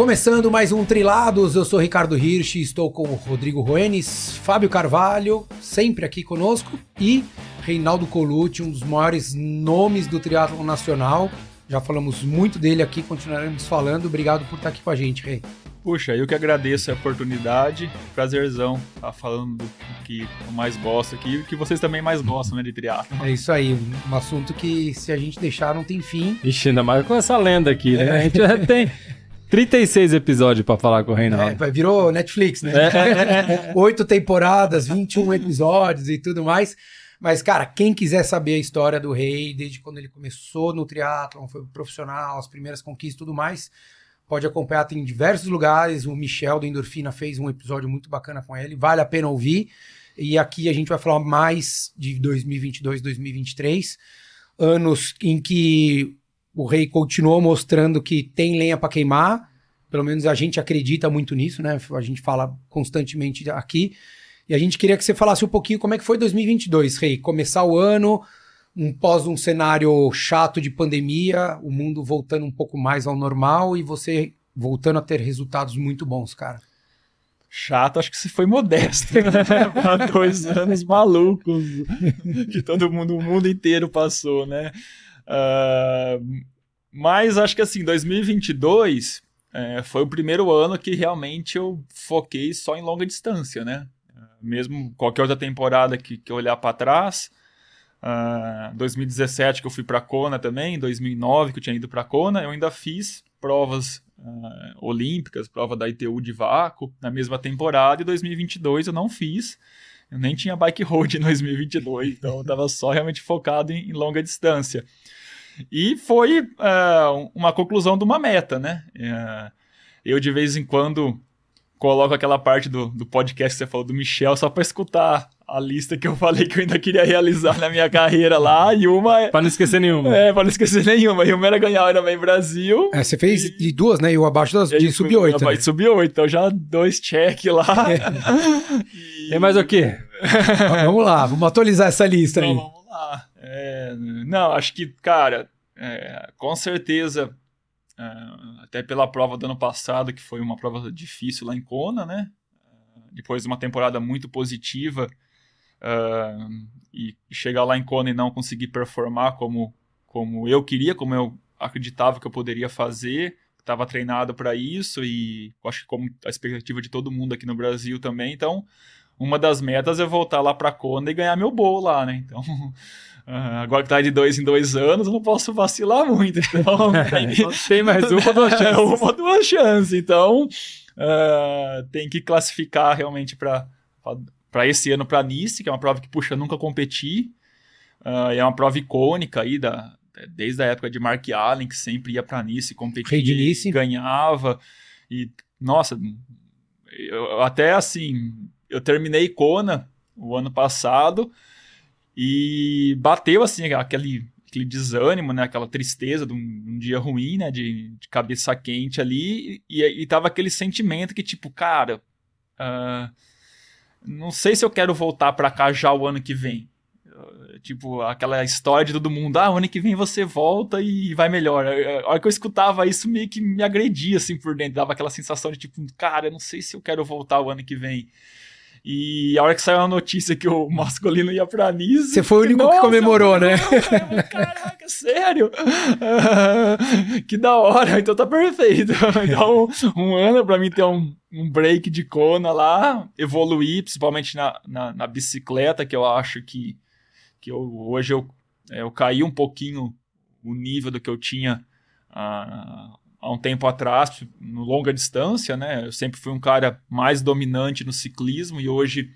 Começando mais um Trilados, eu sou Ricardo Hirsch, estou com o Rodrigo Roenes, Fábio Carvalho, sempre aqui conosco, e Reinaldo Colucci, um dos maiores nomes do triatlo nacional. Já falamos muito dele aqui, continuaremos falando. Obrigado por estar aqui com a gente, Rei. Puxa, eu que agradeço a oportunidade, prazerzão estar falando do que eu mais gosto aqui e que vocês também mais gostam, né, de triatlo. É isso aí, um assunto que se a gente deixar não tem fim. Ixi, ainda mais com essa lenda aqui, né? A gente já tem 36 episódios pra falar com o Reinaldo. É, virou Netflix, né? Oito temporadas, 21 episódios e tudo mais. Mas, cara, quem quiser saber a história do Rei, desde quando ele começou no triatlon, foi profissional, as primeiras conquistas e tudo mais, pode acompanhar, tem em diversos lugares. O Michel do Endorfina fez um episódio muito bacana com ele, vale a pena ouvir. E aqui a gente vai falar mais de 2022, 2023, anos em que o Rei continuou mostrando que tem lenha para queimar. Pelo menos a gente acredita muito nisso, né? A gente fala constantemente aqui. E a gente queria que você falasse um pouquinho como é que foi 2022, Rei. Começar o ano, um pós um cenário chato de pandemia, o mundo voltando um pouco mais ao normal e você voltando a ter resultados muito bons, cara. Chato, acho que você foi modesto. Né? dois anos malucos que todo mundo, o mundo inteiro passou, né? Uh, mas acho que assim, 2022 é, foi o primeiro ano que realmente eu foquei só em longa distância, né? Mesmo qualquer outra temporada que, que eu olhar para trás, Uh, 2017 que eu fui para Kona também, 2009 que eu tinha ido para Kona, eu ainda fiz provas uh, olímpicas, prova da ITU de vácuo na mesma temporada e 2022 eu não fiz. Eu nem tinha bike road em 2022, então eu estava só realmente focado em, em, longa distância. E foi uh, uma conclusão de uma meta, né? eu de vez em quando coloco aquela parte do, do podcast que você falou do Michel só para escutar a lista que eu falei que eu ainda queria realizar na minha carreira lá, e uma... É pra não esquecer nenhuma. É, pra não esquecer nenhuma. E uma era ganhar o Ironman Brasil. É, você fez e... de duas, né? E o abaixo das, de sub-8. Abaixo de sub-8, então já dois check lá. É. E... Tem mais o quê? vamos lá, vamos atualizar essa lista aí. Então, vamos. É, não, acho que, cara, é, com certeza, é, até pela prova do ano passado, que foi uma prova difícil lá em Kona, né? Depois de uma temporada muito positiva, uh, e chegar lá em Kona e não conseguir performar como, como eu queria, como eu acreditava que eu poderia fazer, estava treinado para isso e acho que como a expectativa de todo mundo aqui no Brasil também, então uma das metas é voltar lá para Kona e ganhar meu bolo lá, né? Então, uh, agora que tá de dois em dois anos, eu não posso vacilar muito. Então, tem mais uma duas chances. uma duas chances. Então, uh, tem que classificar realmente para esse ano para Nice, que é uma prova que, puxa, nunca competi. Uh, é uma prova icônica aí, da, desde a época de Mark Allen, que sempre ia para Nice competir, de Nice. ganhava. E, nossa, eu, até assim, eu terminei Kona o ano passado e bateu assim aquele, aquele desânimo, né, aquela tristeza de um, um dia ruim, né, de, de, cabeça quente ali, e, e tava aquele sentimento que, tipo, cara. Uh, não sei se eu quero voltar para cá já o ano que vem. Tipo, aquela história de todo mundo, ah, o ano que vem você volta e vai melhor. A hora que eu escutava isso, meio que me agredia, assim, por dentro. Dava aquela sensação de, tipo, cara, eu não sei se eu quero voltar o ano que vem. E a hora que saiu a notícia que o masculino ia pra Nice... Você foi o único que comemorou, né? Caraca, sério? que da hora, então tá perfeito. Então, um ano pra mim ter um, um break de Kona lá, evoluir, principalmente na, na, na, bicicleta, que eu acho que, que eu, hoje eu, é, eu caí um pouquinho o nível do que eu tinha uh, há um tempo atrás, no longa distância, né? Eu sempre fui um cara mais dominante no ciclismo e hoje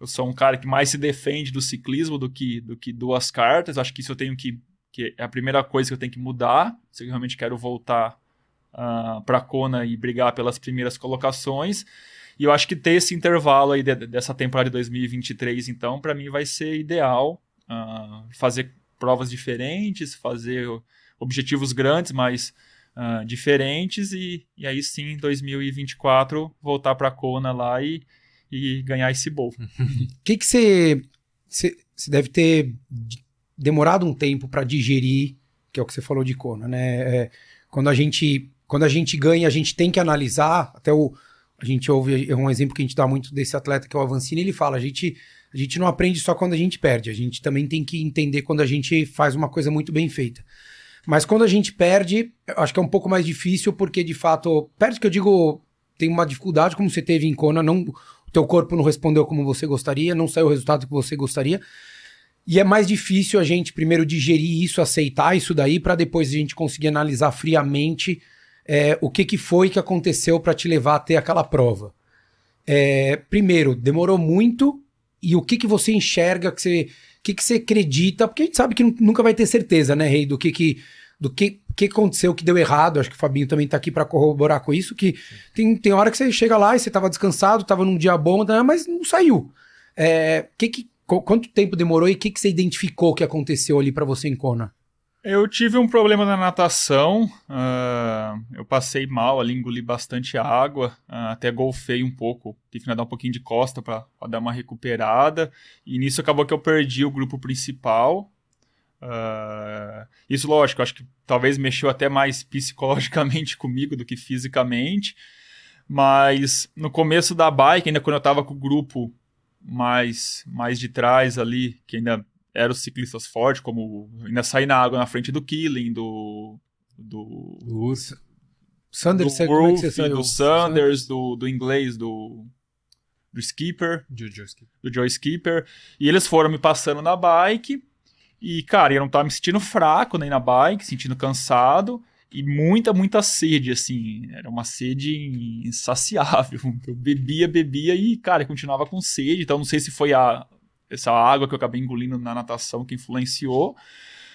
eu sou um cara que mais se defende do ciclismo do que, do que duas cartas. Acho que isso eu tenho que. que é a primeira coisa que eu tenho que mudar. Se eu realmente quero voltar uh, ah, para a Kona e brigar pelas primeiras colocações. E eu acho que ter esse intervalo aí de, dessa temporada de 2023, então, para mim vai ser ideal. Uh, fazer provas diferentes, fazer objetivos grandes, mas uh, diferentes e, e aí sim, em 2024, voltar para a Kona lá e, e ganhar esse bowl. O que você deve ter demorado um tempo para digerir, que é o que você falou de Kona, né? É, quando a gente quando a gente ganha, a gente tem que analisar. Até o. A gente ouve é um exemplo que a gente dá muito desse atleta que é o Avancini, ele fala: a gente, a gente não aprende só quando a gente perde, a gente também tem que entender quando a gente faz uma coisa muito bem feita. Mas quando a gente perde, acho que é um pouco mais difícil, porque de fato, perde que eu digo, tem uma dificuldade, como você teve em Kona, não, o teu corpo não respondeu como você gostaria, não saiu o resultado que você gostaria. E é mais difícil a gente primeiro digerir isso, aceitar isso daí, para depois a gente conseguir analisar friamente é, o que, que foi que aconteceu para te levar a ter aquela prova. É, primeiro, demorou muito e o que, que você enxerga, que você, que, que você acredita, porque a gente sabe que nunca vai ter certeza, né, Rei, do que, que do que, que aconteceu, que deu errado. Acho que o Fabinho também tá aqui para corroborar com isso, que tem, tem hora que você chega lá e você tava descansado, tava num dia bom, né, mas não saiu. É, que, que, quanto tempo demorou e o que, que você identificou que aconteceu ali para você em Kona? Eu tive um problema na natação, uh, eu passei mal ali, engoli bastante água, uh, até golfei um pouco, tive que nadar um pouquinho de costa para dar uma recuperada, e nisso acabou que eu perdi o grupo principal. Uh, isso, lógico, acho que talvez mexeu até mais psicologicamente comigo do que fisicamente, mas no começo da bike, ainda quando eu estava com o grupo mais, mais de trás ali, que ainda eram os ciclistas fortes, como ainda sair na água na frente do Killing, do. do. do Sanders, do, Wolf, é do Sanders, do, do inglês, do. do Skipper. Do Joe Skipper. Do Joe Skipper. E eles foram me passando na bike. E, cara, eu não tava me sentindo fraco nem na bike, sentindo cansado. E muita, muita sede, assim. Era uma sede insaciável. Eu bebia, bebia e, cara, continuava com sede. Então, não sei se foi a, essa água que eu acabei engolindo na natação que influenciou.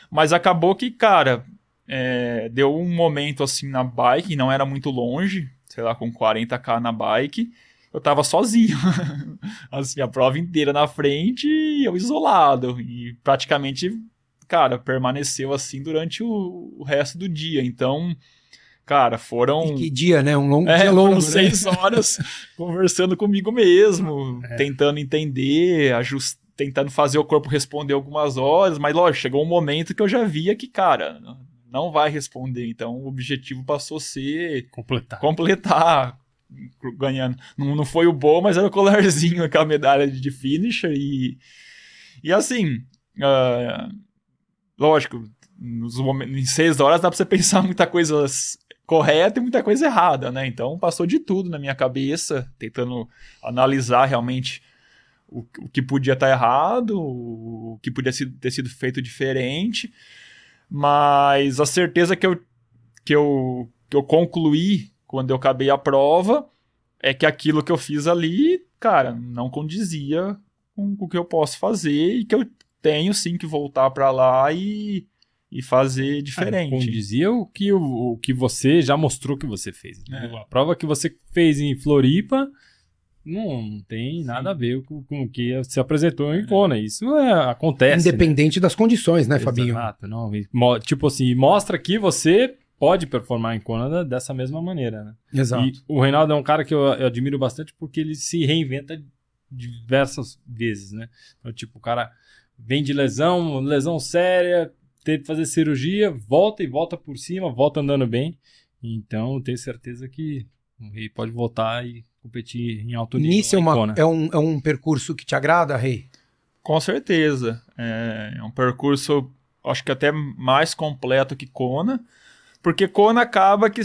Mas acabou que, cara, é, deu um momento assim na bike, não era muito longe, sei lá, com 40k na bike, eu tava sozinho. assim, a prova inteira na frente e eu isolado. E praticamente, cara, permaneceu assim durante o, o resto do dia. Então, Cara, foram. E que dia, né? Um longo é, dia longo. Foram né? seis horas conversando comigo mesmo, é. tentando entender, ajust... tentando fazer o corpo responder algumas horas, mas lógico, chegou um momento que eu já via que, cara, não vai responder. Então o objetivo passou a ser completar. Completar. Ganhando. Não, não foi o bom, mas era o colarzinho, aquela medalha de finisher. E, e assim, uh, lógico, nos momentos, em seis horas dá pra você pensar muita coisa correta e muita coisa errada, né? Então passou de tudo na minha cabeça, tentando analisar realmente o, o que podia estar errado, o que podia ter sido feito diferente, mas a certeza que eu, que eu, que eu concluí quando eu acabei a prova é que aquilo que eu fiz ali, cara, não condizia com o que eu posso fazer e que eu tenho sim que voltar para lá e e fazer diferente. É, condizia o que, o, o, que você já mostrou que você fez. É. A prova que você fez em Floripa não tem Sim. nada a ver com, com o que se apresentou em é. Kona. Isso é, acontece. Né? Independente né? das condições, né, Fabinho? Exato, não. Tipo assim, mostra que você pode performar em Kona dessa mesma maneira, né? Exato. E o Reinaldo é um cara que eu, eu admiro bastante porque ele se reinventa diversas vezes, né? Então, tipo, o cara vem de lesão, lesão séria, teve que fazer cirurgia, volta e volta por cima, volta andando bem. Então, tenho certeza que o Rei pode voltar e competir em alto nível. Nisso é, uma, é, um, é um percurso que te agrada, Rei? Com certeza. É, é um percurso, acho que até mais completo que Kona, porque Kona acaba que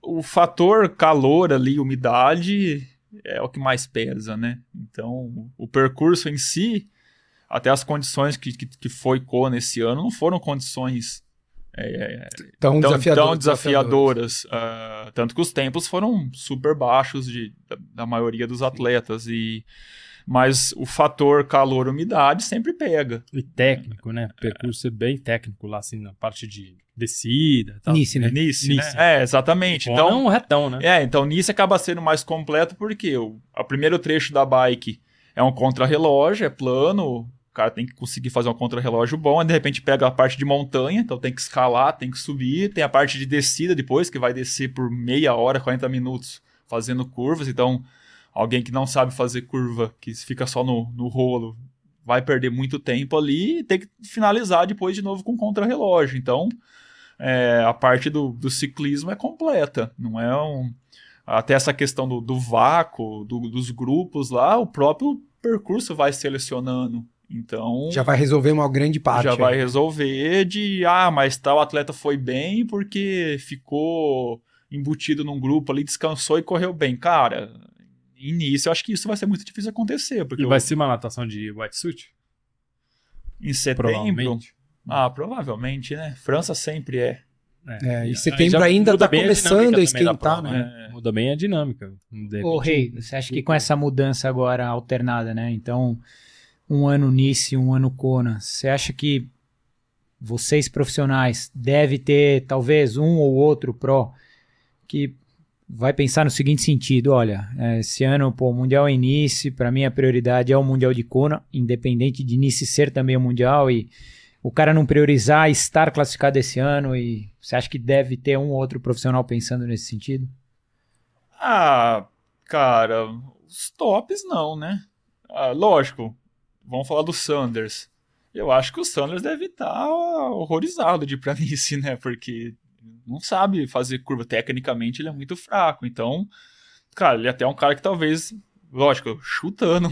o fator calor ali, umidade, é o que mais pesa, né? Então, o percurso em si até as condições que, que, que foi Kona esse ano não foram condições é, tão, tão, desafiador, tão desafiadoras. Uh, tanto que os tempos foram super baixos de, da, da maioria dos atletas. E, mas o fator calor-umidade sempre pega. E técnico, né? O percurso é bem técnico lá, assim, na parte de descida. Tal. Nice, né? Nice, Nice. Né? É, exatamente. Então, é um retão, né? É, então Nice acaba sendo mais completo porque o, o primeiro trecho da bike é um contrarrelógio, é plano, cara tem que conseguir fazer um contrarrelógio bom, aí de repente pega a parte de montanha, então tem que escalar, tem que subir, tem a parte de descida depois, que vai descer por meia hora, 40 minutos fazendo curvas, então alguém que não sabe fazer curva, que fica só no, no rolo, vai perder muito tempo ali e tem que finalizar depois de novo com contrarrelógio. Então, é, a parte do, do ciclismo é completa, não é um até essa questão do, do vácuo, do, dos grupos lá, o próprio percurso vai selecionando. Então. Já vai resolver uma grande parte. Já vai resolver de, ah, mas tal atleta foi bem porque ficou embutido num grupo ali, descansou e correu bem. Cara, início eu acho que isso vai ser muito difícil acontecer. Porque e vai eu... ser uma natação de wetsuit? Em setembro? Provavelmente. Ah, provavelmente, né? França sempre é. É, é, e setembro ainda está começando a, a esquentar, prova, né? É. Muda bem a dinâmica. Ô, Rei, você acha que com essa mudança agora alternada, né? Então, um ano Nice, um ano Kona, você acha que vocês profissionais deve ter talvez um ou outro pró que vai pensar no seguinte sentido, olha, é, esse ano, pô, o Mundial é Nice, para mim a prioridade é o Mundial de Kona, independente de Nice ser também o Mundial e o cara não priorizar estar classificado esse ano e você acha que deve ter um outro profissional pensando nesse sentido? Ah, cara, os tops não, né? Ah, lógico, vamos falar do Sanders. Eu acho que o Sanders deve estar horrorizado de planície, né? Porque não sabe fazer curva. Tecnicamente, ele é muito fraco. Então, cara, ele é até um cara que talvez lógico, chutando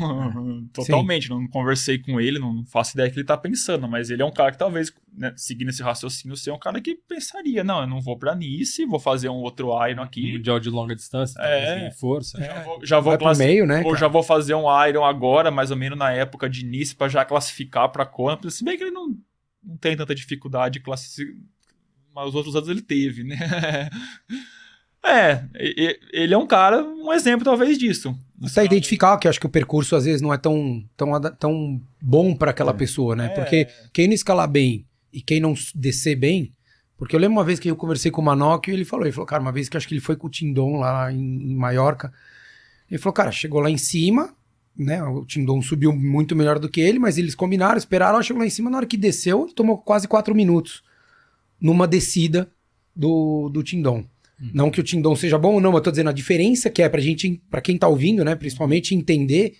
totalmente. Sim. Não conversei com ele, não faço ideia do que ele tá pensando, mas ele é um cara que talvez, né, seguindo esse raciocínio, seja um cara que pensaria: não, eu não vou pra Nice, vou fazer um outro Iron aqui. Um mundial de longa distância, é, força. Já vou, já vou class... meio, né? Ou cara? já vou fazer um Iron agora, mais ou menos na época de Nice, para já classificar pra Kona. Se bem que ele não, não tem tanta dificuldade de classificar. Mas os outros anos ele teve, né? É, ele é um cara, um exemplo talvez disso. Você identificar que acho que o percurso às vezes não é tão, tão, tão bom para aquela é. pessoa, né? É. Porque quem não escalar bem e quem não descer bem. Porque eu lembro uma vez que eu conversei com o Manoc e ele falou: ele falou, cara, uma vez que acho que ele foi com o Tindon lá em, em Maiorca. Ele falou, cara, chegou lá em cima, né? O Tindon subiu muito melhor do que ele, mas eles combinaram, esperaram, chegou lá em cima. Na hora que desceu, ele tomou quase quatro minutos numa descida do, do Tindon. Uhum. Não que o Tindon seja bom ou não, eu tô dizendo a diferença que é pra gente, pra quem tá ouvindo, né, principalmente entender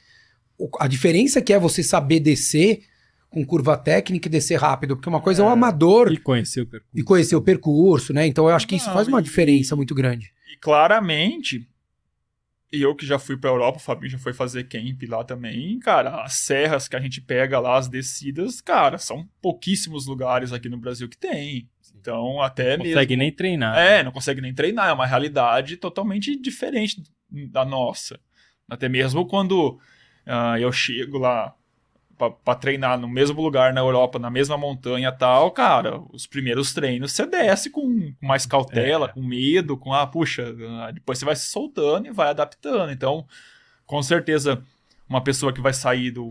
a diferença que é você saber descer com curva técnica e descer rápido, porque uma coisa é, é um amador e conhecer o percurso. E conhecer o percurso, né? Então eu acho que isso faz uma diferença muito grande. E claramente, e eu que já fui pra Europa, o Fabinho já foi fazer camp lá também, cara, as serras que a gente pega lá, as descidas, cara, são pouquíssimos lugares aqui no Brasil que tem. Então, até não mesmo. consegue nem treinar. É, não consegue nem treinar. É uma realidade totalmente diferente da nossa. Até mesmo quando uh, eu chego lá para treinar no mesmo lugar na Europa, na mesma montanha tal, cara, os primeiros treinos você desce com, mais cautela, é. com medo, com, ah, puxa, ah, depois você vai se soltando e vai adaptando. Então, com certeza, uma pessoa que vai sair do,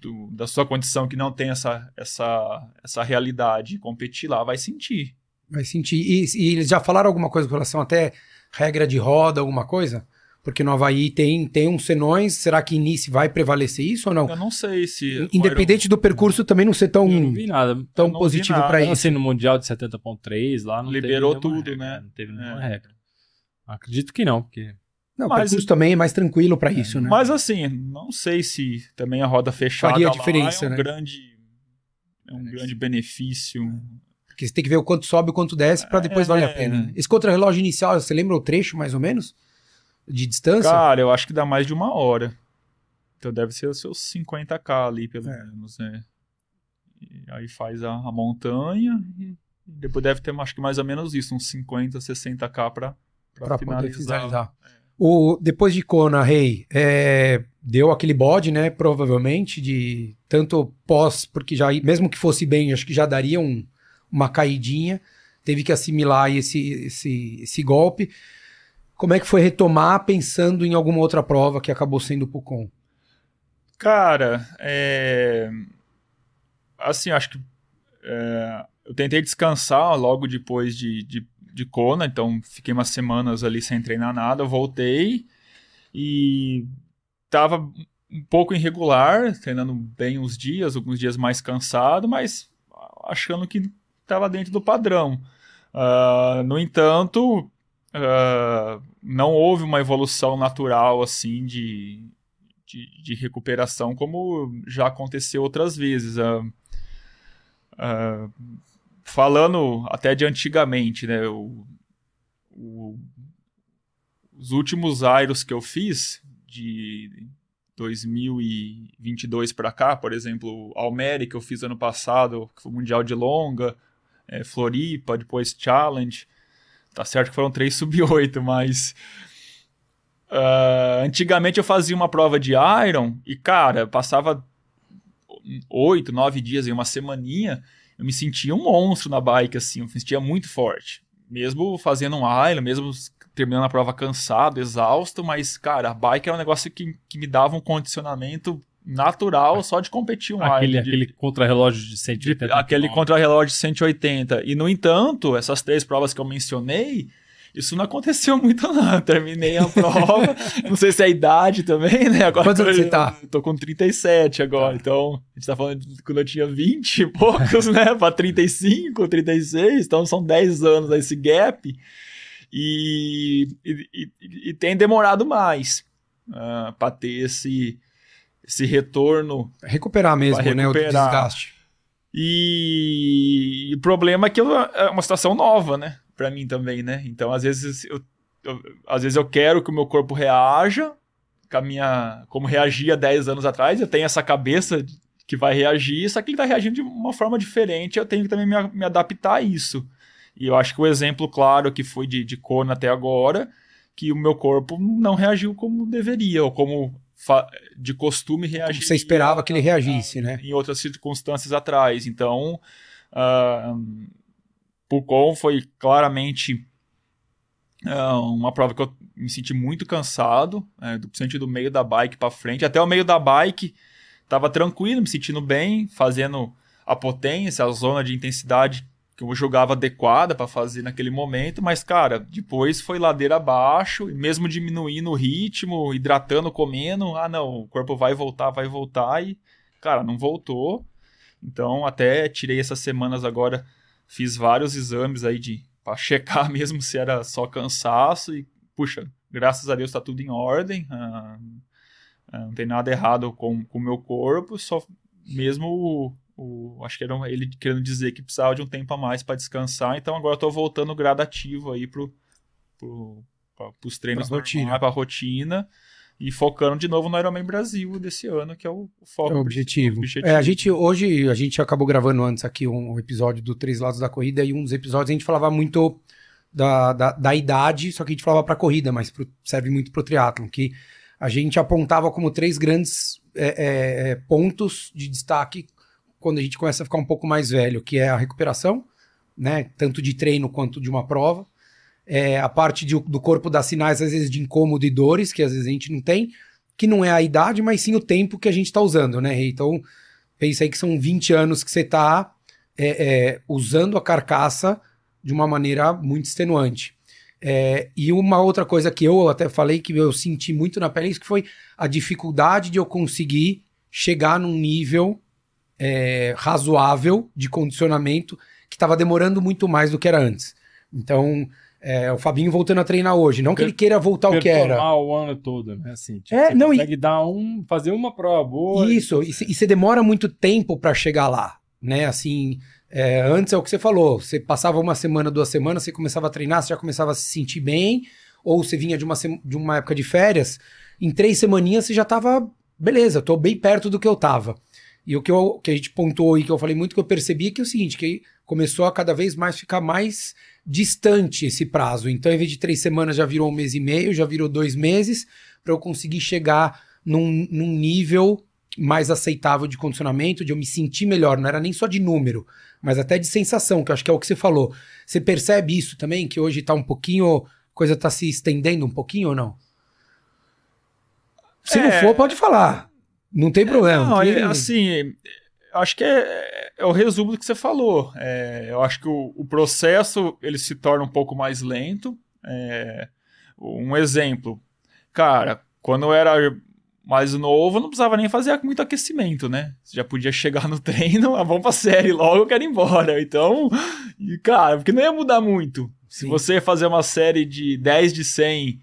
do, da sua condição que não tem essa, essa, essa realidade competir lá vai sentir. Vai sentir. E, e, eles já falaram alguma coisa com relação até regra de roda, alguma coisa? Porque no Havaí tem, tem uns senões, será que Nice vai prevalecer isso ou não? Eu não sei se... Independente do percurso também não ser tão, não vi nada. tão positivo para isso. Assim, no Mundial de 70.3 lá não Liberou tudo, regra, né? Não teve nenhuma é. regra. Acredito que não, porque não, mas, o percurso também é mais tranquilo para é, isso, né? Mas assim, não sei se também a roda fechada Faria a diferença, é um né? grande é um é. grande benefício. Porque você tem que ver o quanto sobe e o quanto desce para depois é, valer a pena. Esse contra-relógio inicial, você lembra o trecho mais ou menos de distância? Cara, eu acho que dá mais de uma hora. Então deve ser os seus 50k ali, pelo é. menos, né? E aí faz a, a montanha e depois deve ter, acho que mais ou menos isso, uns 50, 60k para para finalizar. finalizar. É. O, depois de Kona, Rei, é, deu aquele bode, né? Provavelmente, de tanto pós, porque já, mesmo que fosse bem, acho que já daria um, uma caidinha. Teve que assimilar esse, esse, esse golpe. Como é que foi retomar pensando em alguma outra prova que acabou sendo o Pucon? Cara, é... assim, acho que é... eu tentei descansar logo depois de, de de Kona, então fiquei umas semanas ali sem treinar nada, voltei e tava um pouco irregular, treinando bem uns dias, alguns dias mais cansado, mas achando que estava dentro do padrão. Uh, no entanto, uh, não houve uma evolução natural assim de, de, de recuperação como já aconteceu outras vezes. Uh, falando até de antigamente, né? O, o, os últimos Airos que eu fiz, de 2022 para cá, por exemplo, Almere, que eu fiz ano passado, que foi o Mundial de Longa, é, Floripa, depois Challenge. Tá certo que foram três sub-8, mas. Uh, antigamente eu fazia uma prova de Iron e, cara, passava oito, nove dias em uma semaninha, eu me sentia um monstro na bike, assim, eu me sentia muito forte. Mesmo fazendo um Iron, mesmo terminando a prova cansado, exausto, mas, cara, a bike era um negócio que, que me dava um condicionamento natural só de competir um aquele, Iron. Aquele contra-relógio de 180. De, aquele contra-relógio de 180. E, no entanto, essas três provas que eu mencionei, isso não aconteceu muito, não. Terminei a prova. não sei se é a idade também, né? Agora Quanto você tá? Tô com 37 agora. Tá. Então, a gente tá falando de quando eu tinha 20 e poucos, né? Pra 35, 36. Então, são 10 anos esse gap. E, e, e, e tem demorado mais uh, para ter esse, esse retorno. Recuperar mesmo, recuperar. né? O desgaste. E, e o problema é que é uma situação nova, né? Para mim também, né? Então, às vezes eu, eu, às vezes eu quero que o meu corpo reaja, com a minha, como reagia 10 anos atrás, eu tenho essa cabeça que vai reagir, só que ele vai reagindo de uma forma diferente, eu tenho que também me, me adaptar a isso. E eu acho que o exemplo claro que foi de, de Kona até agora, que o meu corpo não reagiu como deveria, ou como de costume reagir. Você esperava que ele reagisse, né? Em outras circunstâncias atrás. Então, uh, Pucon foi claramente uh, uma prova que eu me senti muito cansado, é, principalmente do meio da bike para frente. Até o meio da bike estava tranquilo, me sentindo bem, fazendo a potência, a zona de intensidade que eu jogava adequada para fazer naquele momento, mas cara, depois foi ladeira abaixo, mesmo diminuindo o ritmo, hidratando, comendo, ah não, o corpo vai voltar, vai voltar e cara, não voltou. Então até tirei essas semanas agora Fiz vários exames aí de para checar mesmo se era só cansaço e puxa, graças a Deus está tudo em ordem. Ah, ah, não tem nada errado com o meu corpo, só mesmo o, o, acho que era ele querendo dizer que precisava de um tempo a mais para descansar, então agora estou voltando gradativo aí pro, pro, para os treinos para rotina. a rotina e focando de novo no Ironman Brasil desse ano, que é o, o foco. É o objetivo. objetivo. É, a gente, hoje, a gente acabou gravando antes aqui um episódio do Três Lados da Corrida e um dos episódios a gente falava muito da, da, da idade, só que a gente falava para corrida, mas pro, serve muito para o triatlon, que a gente apontava como três grandes é, é, é, pontos de destaque quando a gente começa a ficar um pouco mais velho, que é a recuperação, né, tanto de treino quanto de uma prova, é, a parte de, do corpo dar sinais, às vezes, de incômodo e dores, que às vezes a gente não tem, que não é a idade, mas sim o tempo que a gente está usando, né? Então, pensa aí que são 20 anos que você está é, é, usando a carcaça de uma maneira muito extenuante. É, e uma outra coisa que eu até falei que eu senti muito na pele, isso que foi a dificuldade de eu conseguir chegar num nível é, razoável de condicionamento que estava demorando muito mais do que era antes. Então, é, o Fabinho voltando a treinar hoje. Não que ele queira voltar ao que era. o ano todo, né? Assim, tipo, é, você não, consegue e... dar um, fazer uma prova boa. Isso, e, e você demora muito tempo para chegar lá, né? Assim, é, antes é o que você falou, você passava uma semana, duas semanas, você começava a treinar, você já começava a se sentir bem, ou você vinha de uma, de uma época de férias, em três semaninhas você já tava, beleza, tô bem perto do que eu tava. E o que, eu, que a gente pontuou e que eu falei muito que eu percebi é que é o seguinte, que começou a cada vez mais ficar mais distante esse prazo. Então, em vez de três semanas, já virou um mês e meio, já virou dois meses, para eu conseguir chegar num, num nível mais aceitável de condicionamento, de eu me sentir melhor. Não era nem só de número, mas até de sensação, que eu acho que é o que você falou. Você percebe isso também, que hoje está um pouquinho, coisa está se estendendo um pouquinho ou não? Se é... não for, pode falar. Não tem problema. Não, que... assim, acho que é, é, o resumo do que você falou. É, eu acho que o, o, processo ele se torna um pouco mais lento. É, um exemplo, cara, quando eu era mais novo, não precisava nem fazer muito aquecimento, né? Você já podia chegar no treino, ah, vamos pra série logo, eu quero ir embora. Então, cara, porque não ia mudar muito. Sim. Se você fazer uma série de 10 de 100,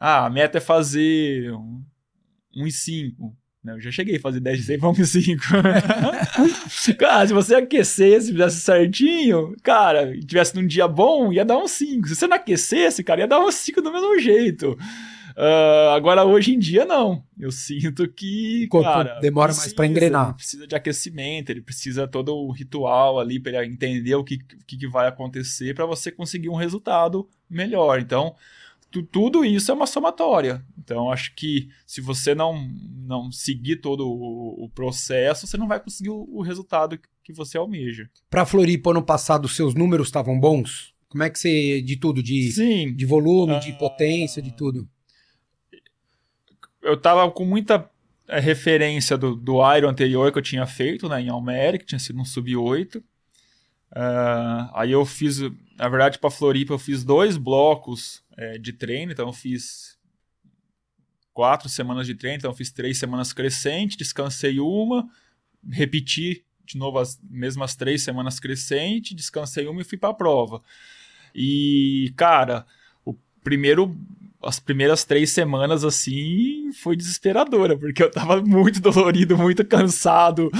ah, a meta é fazer 1 e 5 Eu já cheguei a fazer 10 de 100, vamos 5. cara, se você aquecesse, fizesse certinho, cara, e tivesse num dia bom, ia dar um 5. Se você não aquecesse, cara, ia dar um 5 do mesmo jeito. Uh, agora, hoje em dia, não. Eu sinto que. O cara, demora mais para engrenar. Ele precisa de aquecimento, ele precisa todo o ritual ali para ele entender o que, que, que vai acontecer para você conseguir um resultado melhor. Então, tudo isso é uma somatória. Então, acho que se você não, não seguir todo o, o processo, você não vai conseguir o, o resultado que você almeja. Para Floripa, ano passado, seus números estavam bons? Como é que você. De tudo? De, Sim. de volume, de potência, de tudo? eu tava com muita é, referência do, do Iron anterior que eu tinha feito, né, em Almere, que tinha sido um sub-8. Uh, ah, aí eu fiz, na verdade, para Floripa, eu fiz dois blocos é, de treino, então eu fiz quatro semanas de treino, então eu fiz três semanas crescente, descansei uma, repeti de novo as mesmas três semanas crescente, descansei uma e fui para a prova. E, cara, o primeiro as primeiras três semanas, assim, foi desesperadora, porque eu tava muito dolorido, muito cansado.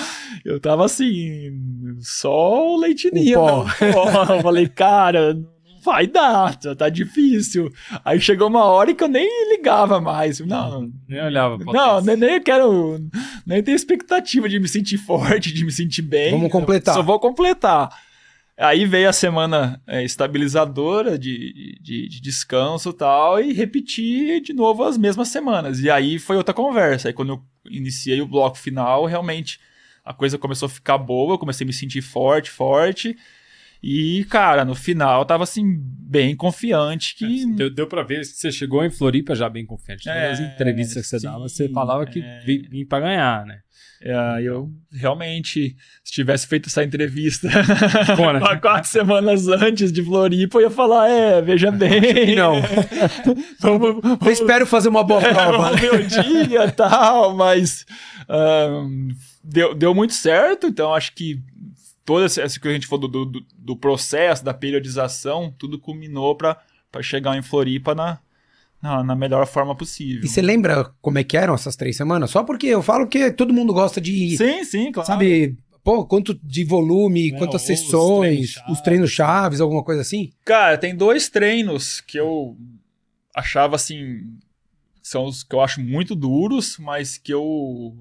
Eu tava assim, só o leitinho. Um eu falei, cara, vai dar, tá difícil. Aí chegou uma hora que eu nem ligava mais. Não, nem olhava. Não, nem, nem quero, nem tenho expectativa de me sentir forte, de me sentir bem. Vamos completar. Só vou completar. Aí veio a semana é, estabilizadora de, de, de descanso e tal, e repeti de novo as mesmas semanas. E aí foi outra conversa. Aí quando eu iniciei o bloco final, realmente a coisa começou a ficar boa, eu comecei a me sentir forte, forte. E, cara, no final tava assim, bem confiante que. É, deu, deu pra ver que você chegou em Floripa já bem confiante. É, Nas entrevistas que você sim, dava, você falava que é... vim pra ganhar, né? É, eu realmente, se tivesse feito essa entrevista né? quatro semanas antes de Floripa, eu ia falar: é, veja bem. Não. vamos, vamos, eu espero fazer uma boa é, prova. Ver o dia e tal, mas um, deu, deu muito certo, então acho que toda essa que a gente falou do, do, do processo, da periodização, tudo culminou para chegar em Floripa na, na, na, melhor forma possível. E você lembra como é que eram essas três semanas? Só porque eu falo que todo mundo gosta de. Sim, sim, claro. Sabe, pô, quanto de volume, é, quantas sessões, treinos os treinos chaves, alguma coisa assim? Cara, tem dois treinos que eu achava assim. São os que eu acho muito duros, mas que eu.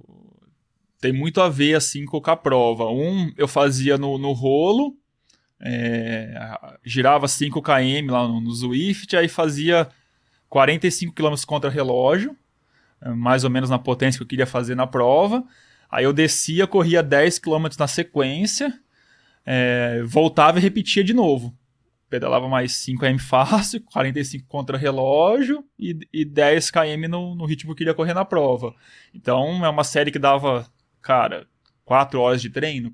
Tem muito a ver assim com a prova. Um eu fazia no, no rolo, é, girava 5 km lá no, no Zwift, aí fazia 45 km contra relógio, eh, mais ou menos na potência que eu queria fazer na prova. Aí eu descia, corria 10 km na sequência, é, voltava e repetia de novo. Pedalava mais 5 km fácil, 45 contra relógio e, e 10 km no, no ritmo que eu queria correr na prova. Então é uma série que dava, cara, 4 horas de treino,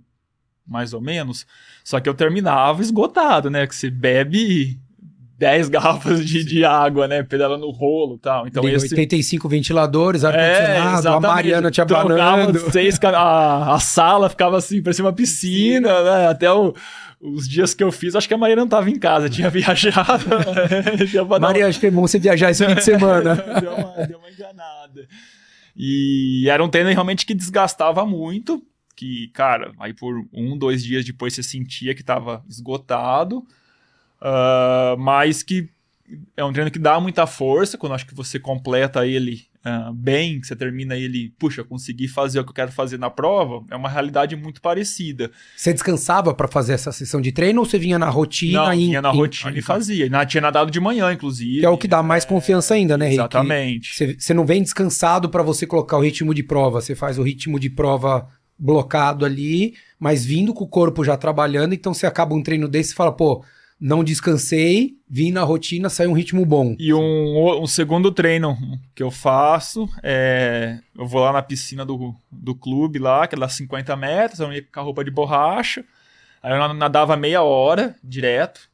mais ou menos. Só que eu terminava esgotado, né? Que você bebe 10 garrafas de, de água, né? Pedalando no rolo e tal. Então, Tem esse... 85 ventiladores, ar-condicionado, é, a Mariana te abanando. Seis, a, a sala ficava assim, parecia uma piscina, né? Até o, os dias que eu fiz, acho que a Mariana não estava em casa, tinha viajado. Maria, acho que é bom você viajar esse fim de semana. deu, uma, deu uma enganada. E era um treino realmente que desgastava muito, que, cara, aí por um, dois dias depois você sentia que estava esgotado. Uh, mas que é um treino que dá muita força quando acho que você completa ele uh, bem, que você termina ele, puxa, consegui fazer o que eu quero fazer na prova, é uma realidade muito parecida. Você descansava para fazer essa sessão de treino ou você vinha na rotina? Não, vinha na rotina e fazia. Na, tinha nadado de manhã, inclusive. Que é o que dá mais confiança ainda, né, Rick? Exatamente. Você, você não vem descansado para você colocar o ritmo de prova, você faz o ritmo de prova blocado ali, mas vindo com o corpo já trabalhando, então você acaba um treino desse e fala, pô, não descansei, vim na rotina, saiu um ritmo bom. E um, um segundo treino que eu faço é. Eu vou lá na piscina do, do clube lá, que é lá 50 metros, eu ia com a roupa de borracha. Aí eu nadava meia hora direto.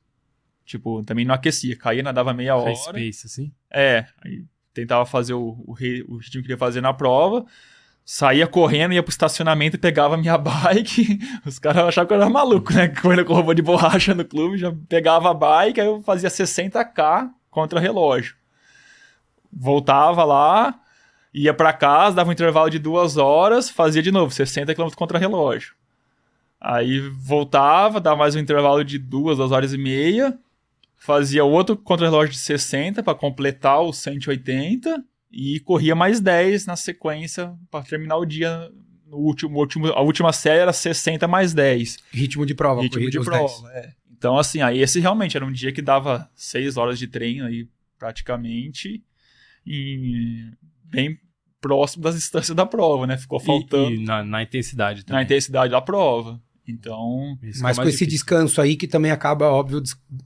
Tipo, também não aquecia, caía, nadava meia hora. space, assim? É, aí tentava fazer o, o, o ritmo que eu queria fazer na prova saía correndo, ia pro estacionamento e pegava minha bike. Os caras achavam que eu era maluco, né? Correndo com roupa de borracha no clube, já pegava a bike, aí eu fazia 60k contra relógio. Voltava lá ia para casa, dava um intervalo de duas horas, fazia de novo, 60 km contra relógio. Aí voltava, dava mais um intervalo de duas, duas horas e meia, fazia outro contra-relógio de 60 para completar os 180 e corria mais 10 na sequência para terminar o dia. No último, último, a última série era 60 mais 10. Ritmo de prova, Ritmo de prova, é. Então, assim, aí esse realmente era um dia que dava 6 horas de treino aí, praticamente, e bem próximo das distâncias da prova, né? Ficou faltando. E, e na, na, intensidade também. Na intensidade da prova. Então. Isso mas é com esse difícil. descanso aí que também acaba, óbvio,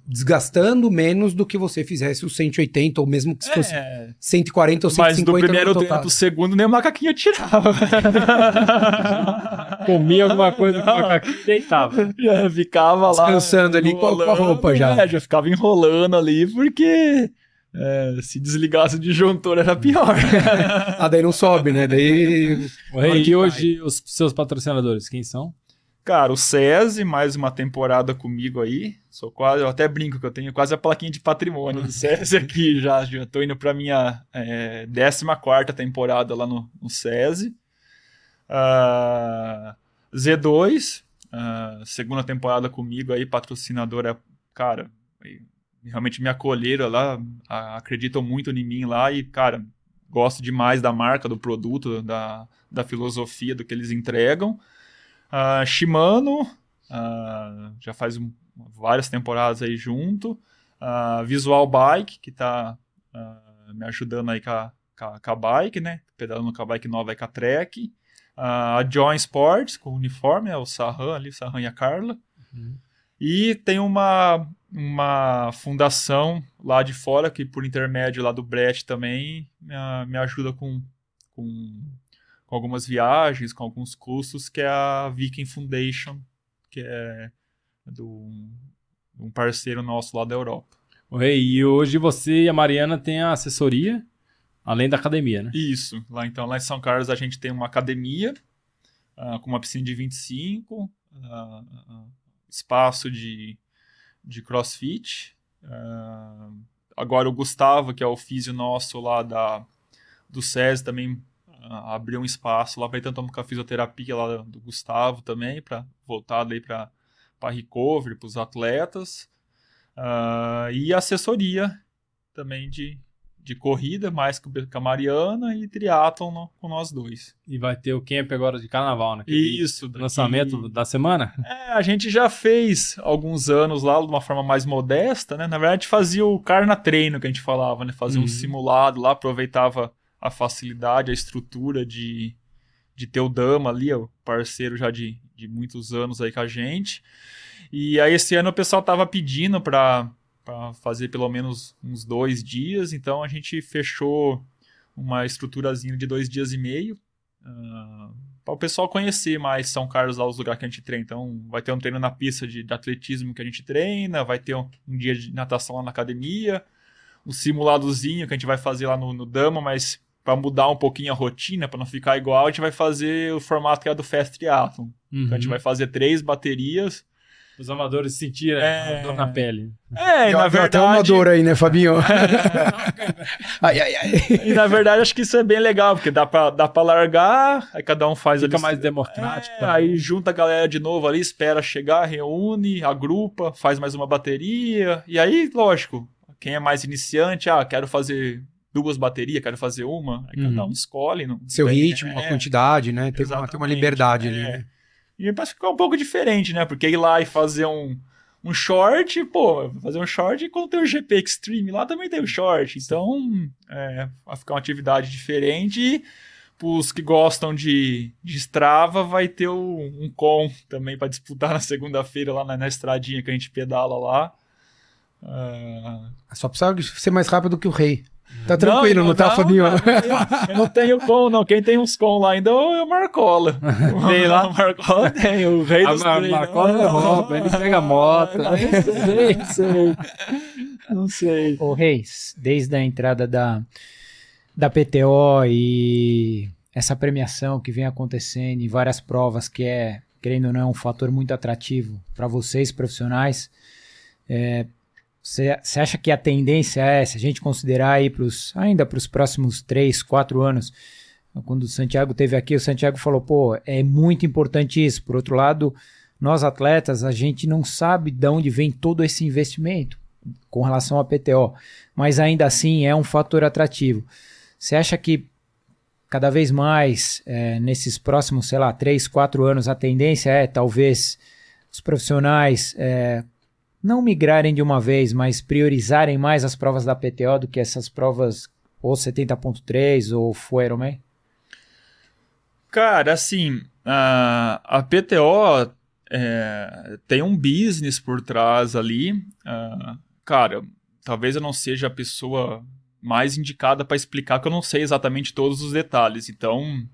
desgastando menos do que você fizesse os 180, ou mesmo que se fosse é. 140 ou 150. Mas do primeiro tempo pro segundo, nem o macaquinho tirava. Comia alguma coisa com o macaquinho e deitava. Já ficava lá. Descansando ali com a roupa já. É, já ficava enrolando ali, porque. É, se desligasse o disjuntor era pior. ah, daí não sobe, né? Daí. e hoje os seus patrocinadores, quem são? Cara, o SESI, mais uma temporada comigo aí. Sou quase, eu até brinco que eu tenho quase a plaquinha de patrimônio do SESI aqui já. Já tô indo pra minha é, 14 temporada lá no, no SESI. Uh, Z2, uh, segunda temporada comigo aí, patrocinadora, cara, realmente me acolheram lá, acreditam muito em mim lá e, cara, gosto demais da marca, do produto, da, da filosofia do que eles entregam. Uh, Shimano, uh, já faz um, várias temporadas aí junto. Uh, Visual Bike, que está me ajudando aí com a, com, a, bike, né? Pedalando com a bike nova aí com a Trek. a Join Sports, com o uniforme, é o Sarran ali, o Sarran e a Carla. Uhum. E tem uma, uma fundação lá de fora, que por intermédio lá do Brett também me, me ajuda com, com com algumas viagens, com alguns cursos, que é a Viking Foundation, que é do um parceiro nosso lá da Europa. Oi, e hoje você e a Mariana têm a assessoria, além da academia, né? Isso. Lá então, lá em São Carlos a gente tem uma academia uh, com uma piscina de 25, uh, uh, espaço de, de crossfit. Ah, agora o Gustavo, que é o físio nosso lá da, do SES, também abrir um espaço lá para ir tanto com a fisioterapia lá do Gustavo também, para voltar daí para recovery, para os atletas. Uh, e assessoria também de, de corrida, mais com a Mariana e triatlon com nós dois. E vai ter o camp agora de carnaval, né? Isso. Daqui... Lançamento da semana? É, a gente já fez alguns anos lá de uma forma mais modesta, né? Na verdade, fazia o carna treino que a gente falava, né? Fazia uhum. um simulado lá, aproveitava a facilidade, a estrutura de, de ter o Dama ali, o parceiro já de, de muitos anos aí com a gente. E aí esse ano o pessoal tava pedindo para fazer pelo menos uns dois dias, então a gente fechou uma estruturazinha de dois dias e meio. Uh, ah, para o pessoal conhecer mais São Carlos lá, os lugares que a gente treina. Então, vai ter um treino na pista de, de atletismo que a gente treina, vai ter um, um, dia de natação lá na academia, um simuladozinho que a gente vai fazer lá no, no Dama, mas para mudar um pouquinho a rotina, para não ficar igual, a gente vai fazer o formato que é do Fast Triathlon. Uhum. Então a gente uhum. vai fazer três baterias. Os amadores sentirem é... dor na pele. É, e na verdade... Até uma dor aí, né, Fabinho? ai, ai, ai. E na verdade acho que isso é bem legal, porque dá pra, dá pra largar, aí cada um faz... Fica ali... mais democrático. É, aí junta a galera de novo ali, espera chegar, reúne, agrupa, faz mais uma bateria. E aí, lógico, quem é mais iniciante, ah, quero fazer duas baterias, quero fazer uma, aí uhum. cada um escolhe. Não, Seu tem, ritmo, é, a quantidade, né? Tem uma, tem uma liberdade é. ali. Né? E parece ficar um pouco diferente, né? Porque ir lá e fazer um, um short, pô, fazer um short quando tem o GP Extreme lá também tem o short. Então, é, vai ficar uma atividade diferente e os que gostam de, de Strava vai ter o, um com também para disputar na segunda-feira lá na, na estradinha que a gente pedala lá. Uh... Só precisa ser mais rápido que o rei. Tá tranquilo, não, não, não tá, Fabinho? Eu não tenho com, não. Quem tem uns com lá ainda é o Marcola. Tem lá? O Marcola tem, o rei dos A Marcola é roupa, ele pega moto. Não sei, não sei. Não sei. Ô Reis, desde a entrada da, da PTO e essa premiação que vem acontecendo e várias provas que é, querendo ou não, um fator muito atrativo para vocês profissionais, é, Você acha que a tendência é, se a gente considerar aí pros, ainda para os próximos três, quatro anos, quando o Santiago teve aqui, o Santiago falou, pô, é muito importante isso. Por outro lado, nós atletas, a gente não sabe de onde vem todo esse investimento com relação à PTO, mas ainda assim é um fator atrativo. Você acha que cada vez mais, é, nesses próximos, sei lá, três, quatro anos, a tendência é talvez os profissionais é, não migrarem de uma vez, mas priorizarem mais as provas da PTO do que essas provas ou 70.3 ou Full Ironman? Cara, assim, a, a PTO é, tem um business por trás ali. Cara, talvez eu não seja a pessoa mais indicada para explicar, que eu não sei exatamente todos os detalhes. Então,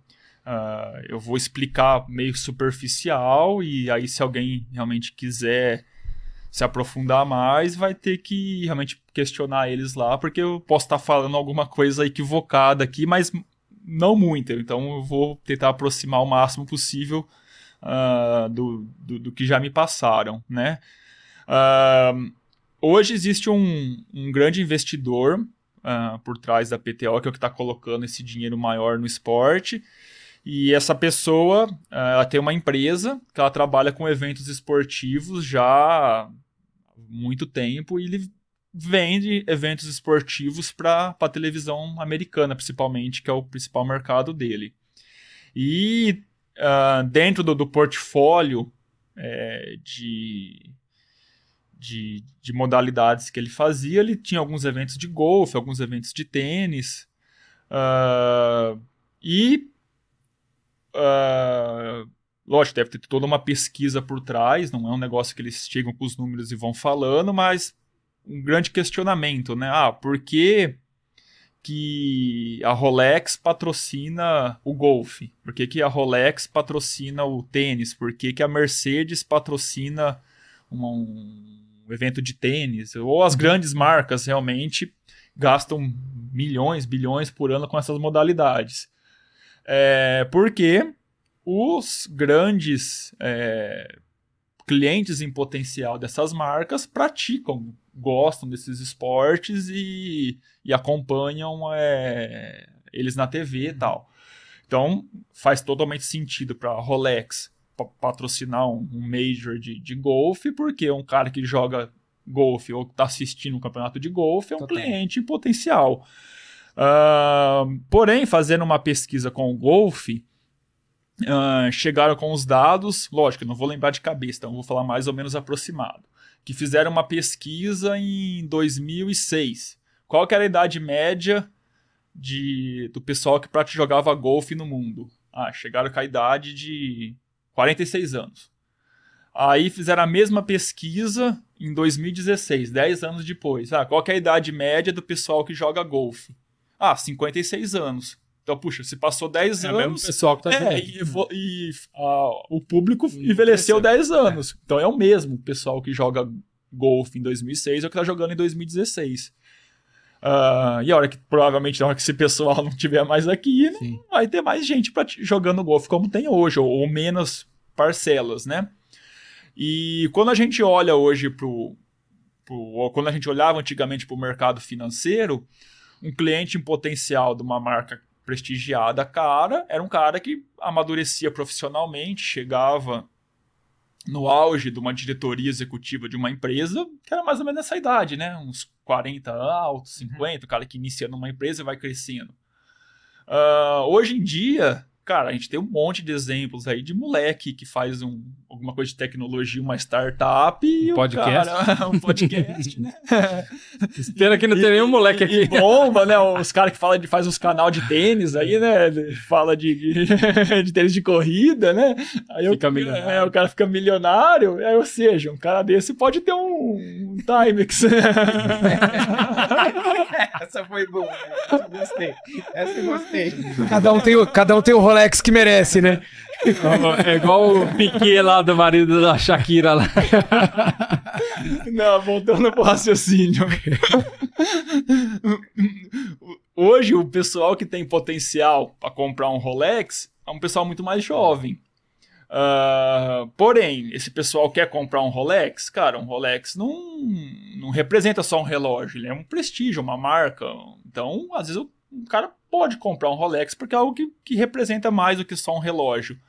eu vou explicar meio superficial e aí se alguém realmente quiser se aprofundar mais, vai ter que realmente questionar eles lá, porque eu posso estar falando alguma coisa equivocada aqui, mas não muito. Então eu vou tentar aproximar o máximo possível uh, do, do, do, que já me passaram, né? Uh, hoje existe um, um grande investidor uh, por trás da PTO, que é o que está colocando esse dinheiro maior no esporte. E essa pessoa, ela tem uma empresa que ela trabalha com eventos esportivos já há muito tempo e ele vende eventos esportivos para a televisão americana, principalmente, que é o principal mercado dele. E uh, dentro do, do portfólio é, de, de, de, modalidades que ele fazia, ele tinha alguns eventos de golfe, alguns eventos de tênis. Uh, e uh, lógico, deve ter toda uma pesquisa por trás, não é um negócio que eles chegam com os números e vão falando, mas um grande questionamento, né? Ah, por que, que a Rolex patrocina o golfe? Por que, que a Rolex patrocina o tênis? Por que, que a Mercedes patrocina uma, um evento de tênis? Ou as grandes marcas realmente gastam milhões, bilhões por ano com essas modalidades? É, porque os grandes é, clientes em potencial dessas marcas praticam, gostam desses esportes e, e acompanham é, eles na TV e tal. Então faz totalmente sentido para a Rolex patrocinar um, um major de, de golfe, porque um cara que joga golfe ou está assistindo um campeonato de golfe é um Total. cliente em potencial. Uh, porém, fazendo uma pesquisa com o Golf, uh, chegaram com os dados, lógico, não vou lembrar de cabeça, então vou falar mais ou menos aproximado, que fizeram uma pesquisa em 2006. Qual era a idade média de, do pessoal que jogava golfe no mundo? Ah, chegaram com a idade de 46 anos. Aí fizeram a mesma pesquisa em 2016, 10 anos depois. Ah, qual é a idade média do pessoal que joga golfe? Ah, 56 anos. Então, puxa, se passou 10 é anos. É o mesmo pessoal que tá é, e, e a, o público envelheceu 10 anos. É. Então é o mesmo pessoal que joga golfe em 2006 é o que tá jogando em 2016. Uh, ah, e a hora que, provavelmente, na hora que esse pessoal não tiver mais aqui, não vai ter mais gente pra, jogando golfe como tem hoje, ou, ou, menos parcelas, né? E quando a gente olha hoje pro, pro. Quando a gente olhava antigamente para o mercado financeiro, um cliente em potencial de uma marca prestigiada, cara, era um cara que amadurecia profissionalmente, chegava no auge de uma diretoria executiva de uma empresa, que era mais ou menos nessa idade, né? Uns 40 altos, 50, uhum. o cara que inicia numa empresa e vai crescendo. Uh, hoje em dia, cara, a gente tem um monte de exemplos aí de moleque que faz um, alguma coisa de tecnologia, uma startup e um podcast. Cara, um podcast, né? Espera que não tenha nenhum moleque aqui. E bomba, né? Os caras que falam de faz uns canal de tênis aí, né? Fala de, de, tênis de corrida, né? Aí fica o, milionário. É, o cara fica milionário, aí, ou seja, um cara desse pode ter um, um Timex. Essa foi boa. Essa eu gostei. Essa eu gostei. Cada um tem, cada um tem o Rolex que merece, né? É igual o Piquet lá do marido da Shakira lá. Não, voltando pro raciocínio. Hoje, o pessoal que tem potencial para comprar um Rolex é um pessoal muito mais jovem. Uh, porém, esse pessoal quer comprar um Rolex, cara, um Rolex não, não representa só um relógio, ele é um prestígio, uma marca. Então, às vezes, o, o cara pode comprar um Rolex porque é algo que, que representa mais do que só um relógio.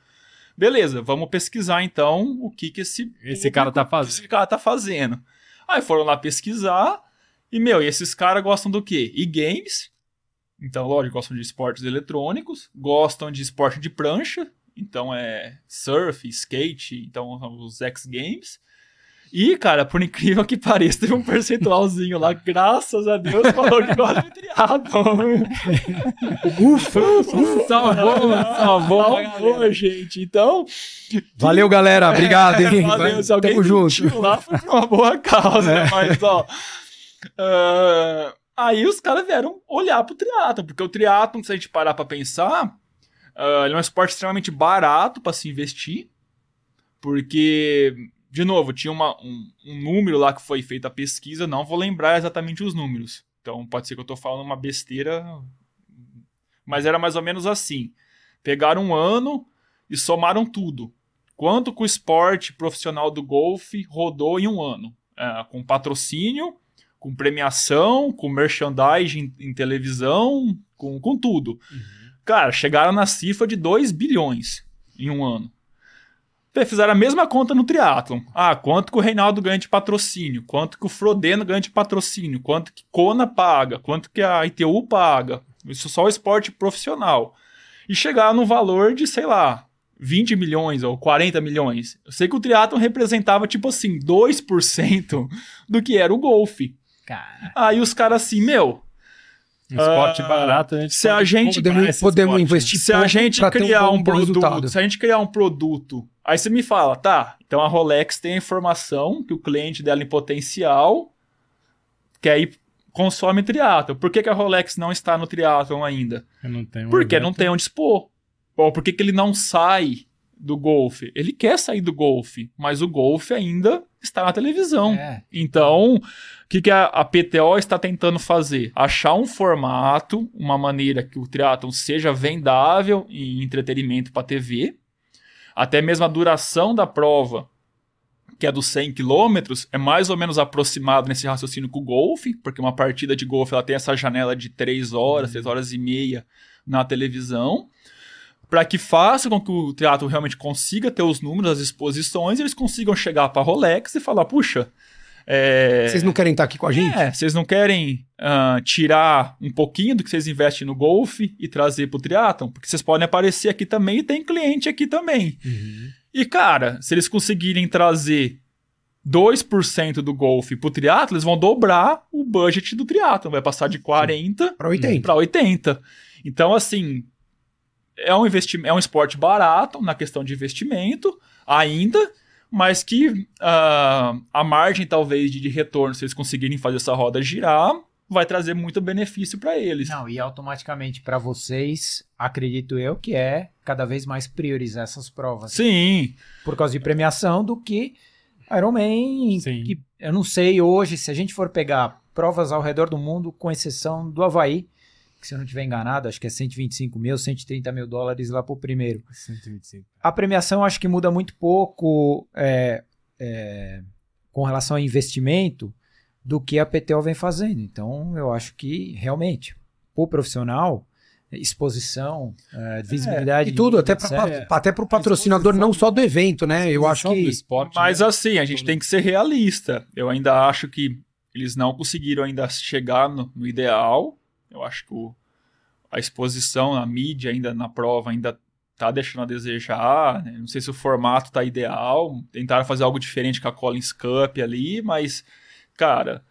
Beleza, vamos pesquisar então o que, que esse, esse cara tá fazendo. Esse cara tá fazendo. Aí foram lá pesquisar e, meu, e esses caras gostam do quê? E games. Então, lógico, gostam de esportes eletrônicos, gostam de esporte de prancha, então é surf, skate, então os X Games. E, cara, por incrível que pareça, teve um percentualzinho lá, graças a Deus, falou que gosta de triatlon. ufa, ufa, salvou, salvou, salvou gente. Então... Valeu, galera, obrigado, hein? Valeu, se alguém Tamo junto. lá, foi por uma boa causa, é. mas, ó... Uh, aí os caras vieram olhar pro triatlon, porque o triatlon, se a gente parar pra pensar, uh, ele é um esporte extremamente barato para se investir, porque de novo, tinha uma, um, um, número lá que foi feita a pesquisa, não vou lembrar exatamente os números. Então pode ser que eu estou falando uma besteira, mas era mais ou menos assim. Pegaram um ano e somaram tudo. Quanto que o esporte profissional do golfe rodou em um ano? É, com patrocínio, com premiação, com merchandising em, em televisão, com, com tudo. Uhum. Cara, chegaram na cifra de 2 bilhões em um ano fizeram a mesma conta no triatlon. Ah, quanto que o Reinaldo ganha de patrocínio, quanto que o Frodeno ganha de patrocínio, quanto que Kona paga, quanto que a ITU paga. Isso só o esporte profissional. E chegar no valor de, sei lá, 20 milhões ou 40 milhões. Eu sei que o triatlon representava, tipo assim, 2% do que era o golfe. Cara. Aí os caras assim, meu, um esporte uh, barato, a gente se a gente podemos, podemos investir se a gente criar um, um produto, resultado. se a gente criar um produto Aí você me fala, tá, então a Rolex tem a informação que o cliente dela em potencial que aí consome triatlo. Por que, que a Rolex não está no triatlo ainda? Eu não tenho Porque evento. não tem onde expor. Bom, por que, que ele não sai do golfe? Ele quer sair do golfe, mas o golfe ainda está na televisão. É. Então, o que, que a, a, PTO está tentando fazer? Achar um formato, uma maneira que o triatlon seja vendável em entretenimento para TV, até mesmo a duração da prova, que é dos 100 km, é mais ou menos aproximado nesse raciocínio com o golfe, porque uma partida de golfe ela tem essa janela de 3 horas, 3 horas e meia na televisão, para que faça com que o teatro realmente consiga ter os números, as exposições, e eles consigam chegar para Rolex e falar, puxa, é... Vocês não querem estar aqui com a gente? É, vocês não querem uh, tirar um pouquinho do que vocês investem no golfe e trazer para o triatlon? Porque vocês podem aparecer aqui também e tem cliente aqui também. Uhum. E, cara, se eles conseguirem trazer 2% do golfe para o triatlon, eles vão dobrar o budget do triatlon. Vai passar de 40 para 80. Para 80. Então, assim, é um, investimento, é um esporte barato na questão de investimento ainda mas que uh, a margem talvez de, de retorno, se eles conseguirem fazer essa roda girar, vai trazer muito benefício para eles. Não, e automaticamente para vocês, acredito eu que é cada vez mais priorizar essas provas. Sim. Por causa de premiação do que Ironman, Sim. que eu não sei hoje, se a gente for pegar provas ao redor do mundo, com exceção do Havaí, que se eu não estiver enganado, acho que é 125 mil, 130 mil dólares lá pro primeiro. 125. A premiação acho que muda muito pouco é, é, com relação ao investimento do que a PTO vem fazendo. Então, eu acho que realmente, o profissional, exposição, é, visibilidade. É, e tudo, até para até o patrocinador, não só do evento, né? Eu acho que. Esporte, Mas né? assim, a gente tem que ser realista. Eu ainda acho que eles não conseguiram ainda chegar no, no ideal eu acho que o, a exposição, a mídia ainda na prova ainda tá deixando a desejar. Né? Não sei se o formato tá ideal. Tentaram fazer algo diferente com a Collins Cup ali, mas, cara,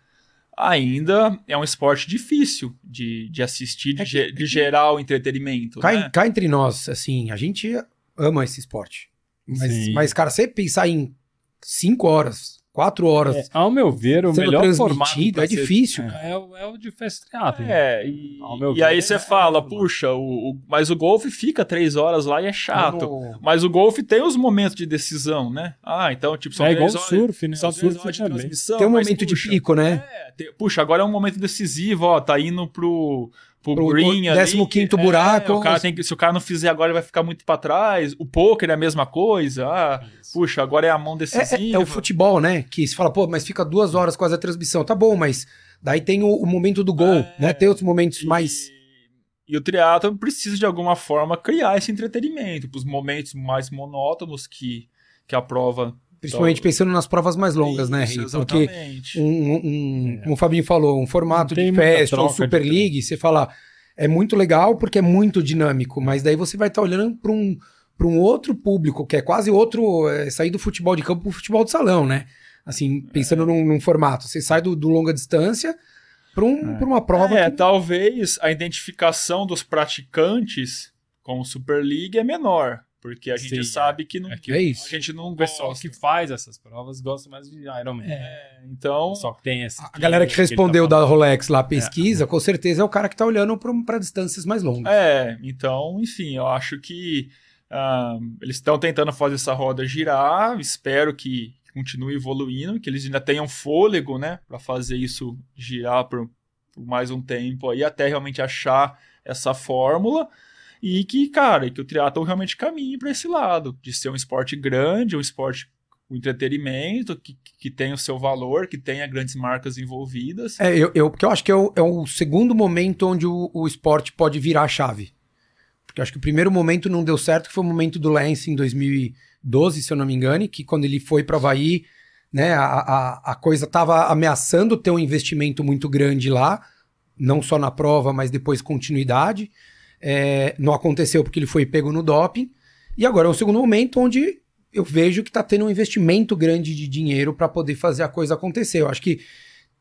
ainda é um esporte difícil de, de assistir, de, é de gerar o entretenimento. Cá, né? cá entre nós, assim, a gente ama esse esporte. Mas, mas, cara, você pensar em cinco horas quatro horas. É, ao meu ver, o melhor formato é difícil. É, é, é, o de fast triathlon. É, e, e aí você é fala, puxa, o, o, mas o golfe fica três horas lá e é chato. No... Mas o golfe tem os momentos de decisão, né? Ah, então, tipo, são é igual horas, surf, né? São surf horas de transmissão. Tem um momento mas, puxa, de pico, né? Tem, puxa, agora é um momento decisivo, ó, tá indo pro pro, Pro green ali. 15º buraco. o cara tem que, se o cara não fizer agora, ele vai ficar muito pra trás. O poker é a mesma coisa. Ah, puxa, agora é a mão É, decisiva. é- é o futebol, né? Que se fala, pô, mas fica duas horas quase a transmissão. Tá bom, mas daí tem o, o momento do gol, É. né? Tem outros momentos E- mais. E o triatlo precisa de alguma forma criar esse entretenimento para os momentos mais monótonos que, que a prova. Principalmente pensando nas provas mais longas, né, Rei? Porque um, um- como o Fabinho falou, um formato de festa ou troca Super de- League, você fala, é muito legal porque é muito dinâmico, mas daí você vai estar olhando para um, pra um outro público, que é quase outro, é, sair do futebol de campo para o futebol de salão, né? Assim, pensando num, num formato. Você sai do, do longa distância para um, pra uma prova É, que- talvez a identificação dos praticantes com o Super League é menor, porque a gente Sim, sabe que não, é que É isso. a gente não O pessoal gosta. que faz essas provas gosta mais de Ironman. É, então, Só que tem esse. A galera que ele tá respondeu da falando. Rolex lá, pesquisa, com certeza é o cara que tá olhando para distâncias mais longas. É, então, enfim, eu acho que ah, eles estão tentando fazer essa roda girar. Espero que continue evoluindo, que eles ainda tenham fôlego, né, para fazer isso girar por, por mais um tempo aí, até realmente achar essa fórmula. E que, cara, que o triatlon realmente caminhe para esse lado, de ser um esporte grande, um esporte com entretenimento, que, que tenha o seu valor, que tenha grandes marcas envolvidas. É, eu, eu, porque eu acho que é o, é o segundo momento onde o, o esporte pode virar a chave. Porque eu acho que o primeiro momento não deu certo, que foi o momento do Lance em 2012, se eu não me engane, que quando ele foi para Havaí, né, a, a, a coisa estava ameaçando ter um investimento muito grande lá, não só na prova, mas depois continuidade. É, não aconteceu porque ele foi pego no doping. E agora é o segundo momento onde eu vejo que está tendo um investimento grande de dinheiro para poder fazer a coisa acontecer. Eu acho que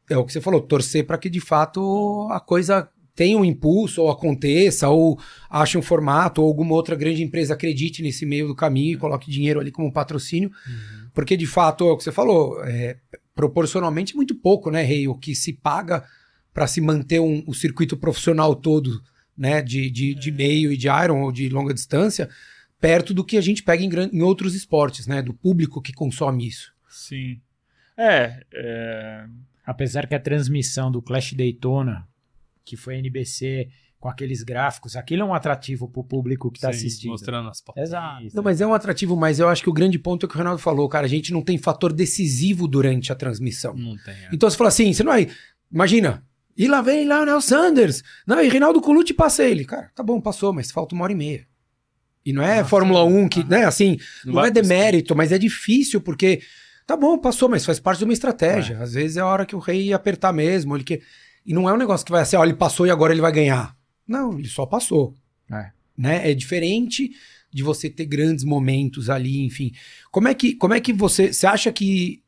é o que você falou, torcer para que de fato a coisa tenha um impulso, ou aconteça, ou ache um formato, ou alguma outra grande empresa acredite nesse meio do caminho e coloque dinheiro ali como patrocínio. Porque de fato, é o que você falou, é, proporcionalmente muito pouco, né, Rei? O que se paga para se manter um, o circuito profissional todo, né, de, de, de meio e de iron ou de longa distância, perto do que a gente pega em, em outros esportes, né, do público que consome isso. Sim. É, é, Apesar que a transmissão do Clash Daytona, que foi NBC com aqueles gráficos, aquilo é um atrativo pro público que tá Sim, assistindo. Mostrando as fotos. Exato. Não, mas é um atrativo, mas eu acho que o grande ponto é o que o Ronaldo falou, cara. A gente não tem fator decisivo durante a transmissão. Não tem. é. Então você fala assim, você não vai. Imagina, e lá vem lá o Nel Sanders. Não, e Reinaldo Colucci passa ele. Cara, tá bom, passou, mas falta uma hora e meia. E não é Ah, Fórmula sim. 1 que, né, assim, não, vai é demérito, mas é difícil, porque tá bom, passou, mas faz parte de uma estratégia. Às vezes é a hora que o rei ia apertar mesmo. Ele que... E não é um negócio que vai assim, ó, ele passou e agora ele vai ganhar. Não, ele só passou. É. Né? É diferente de você ter grandes momentos ali, enfim. Como é que, como é que você. Você acha que,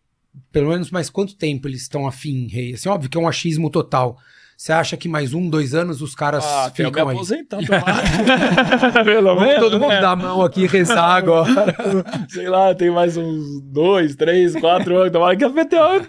pelo menos mais quanto tempo eles estão afim, rei? Assim, óbvio que é um achismo total. Você acha que mais um, dois anos os caras ah, eu me ficam aí? aposentando, tomara. Pelo Vamos menos, todo mundo né? dar a mão aqui e rezar agora. Sei lá, tem mais uns dois, três, quatro anos. Tomara que a PTO.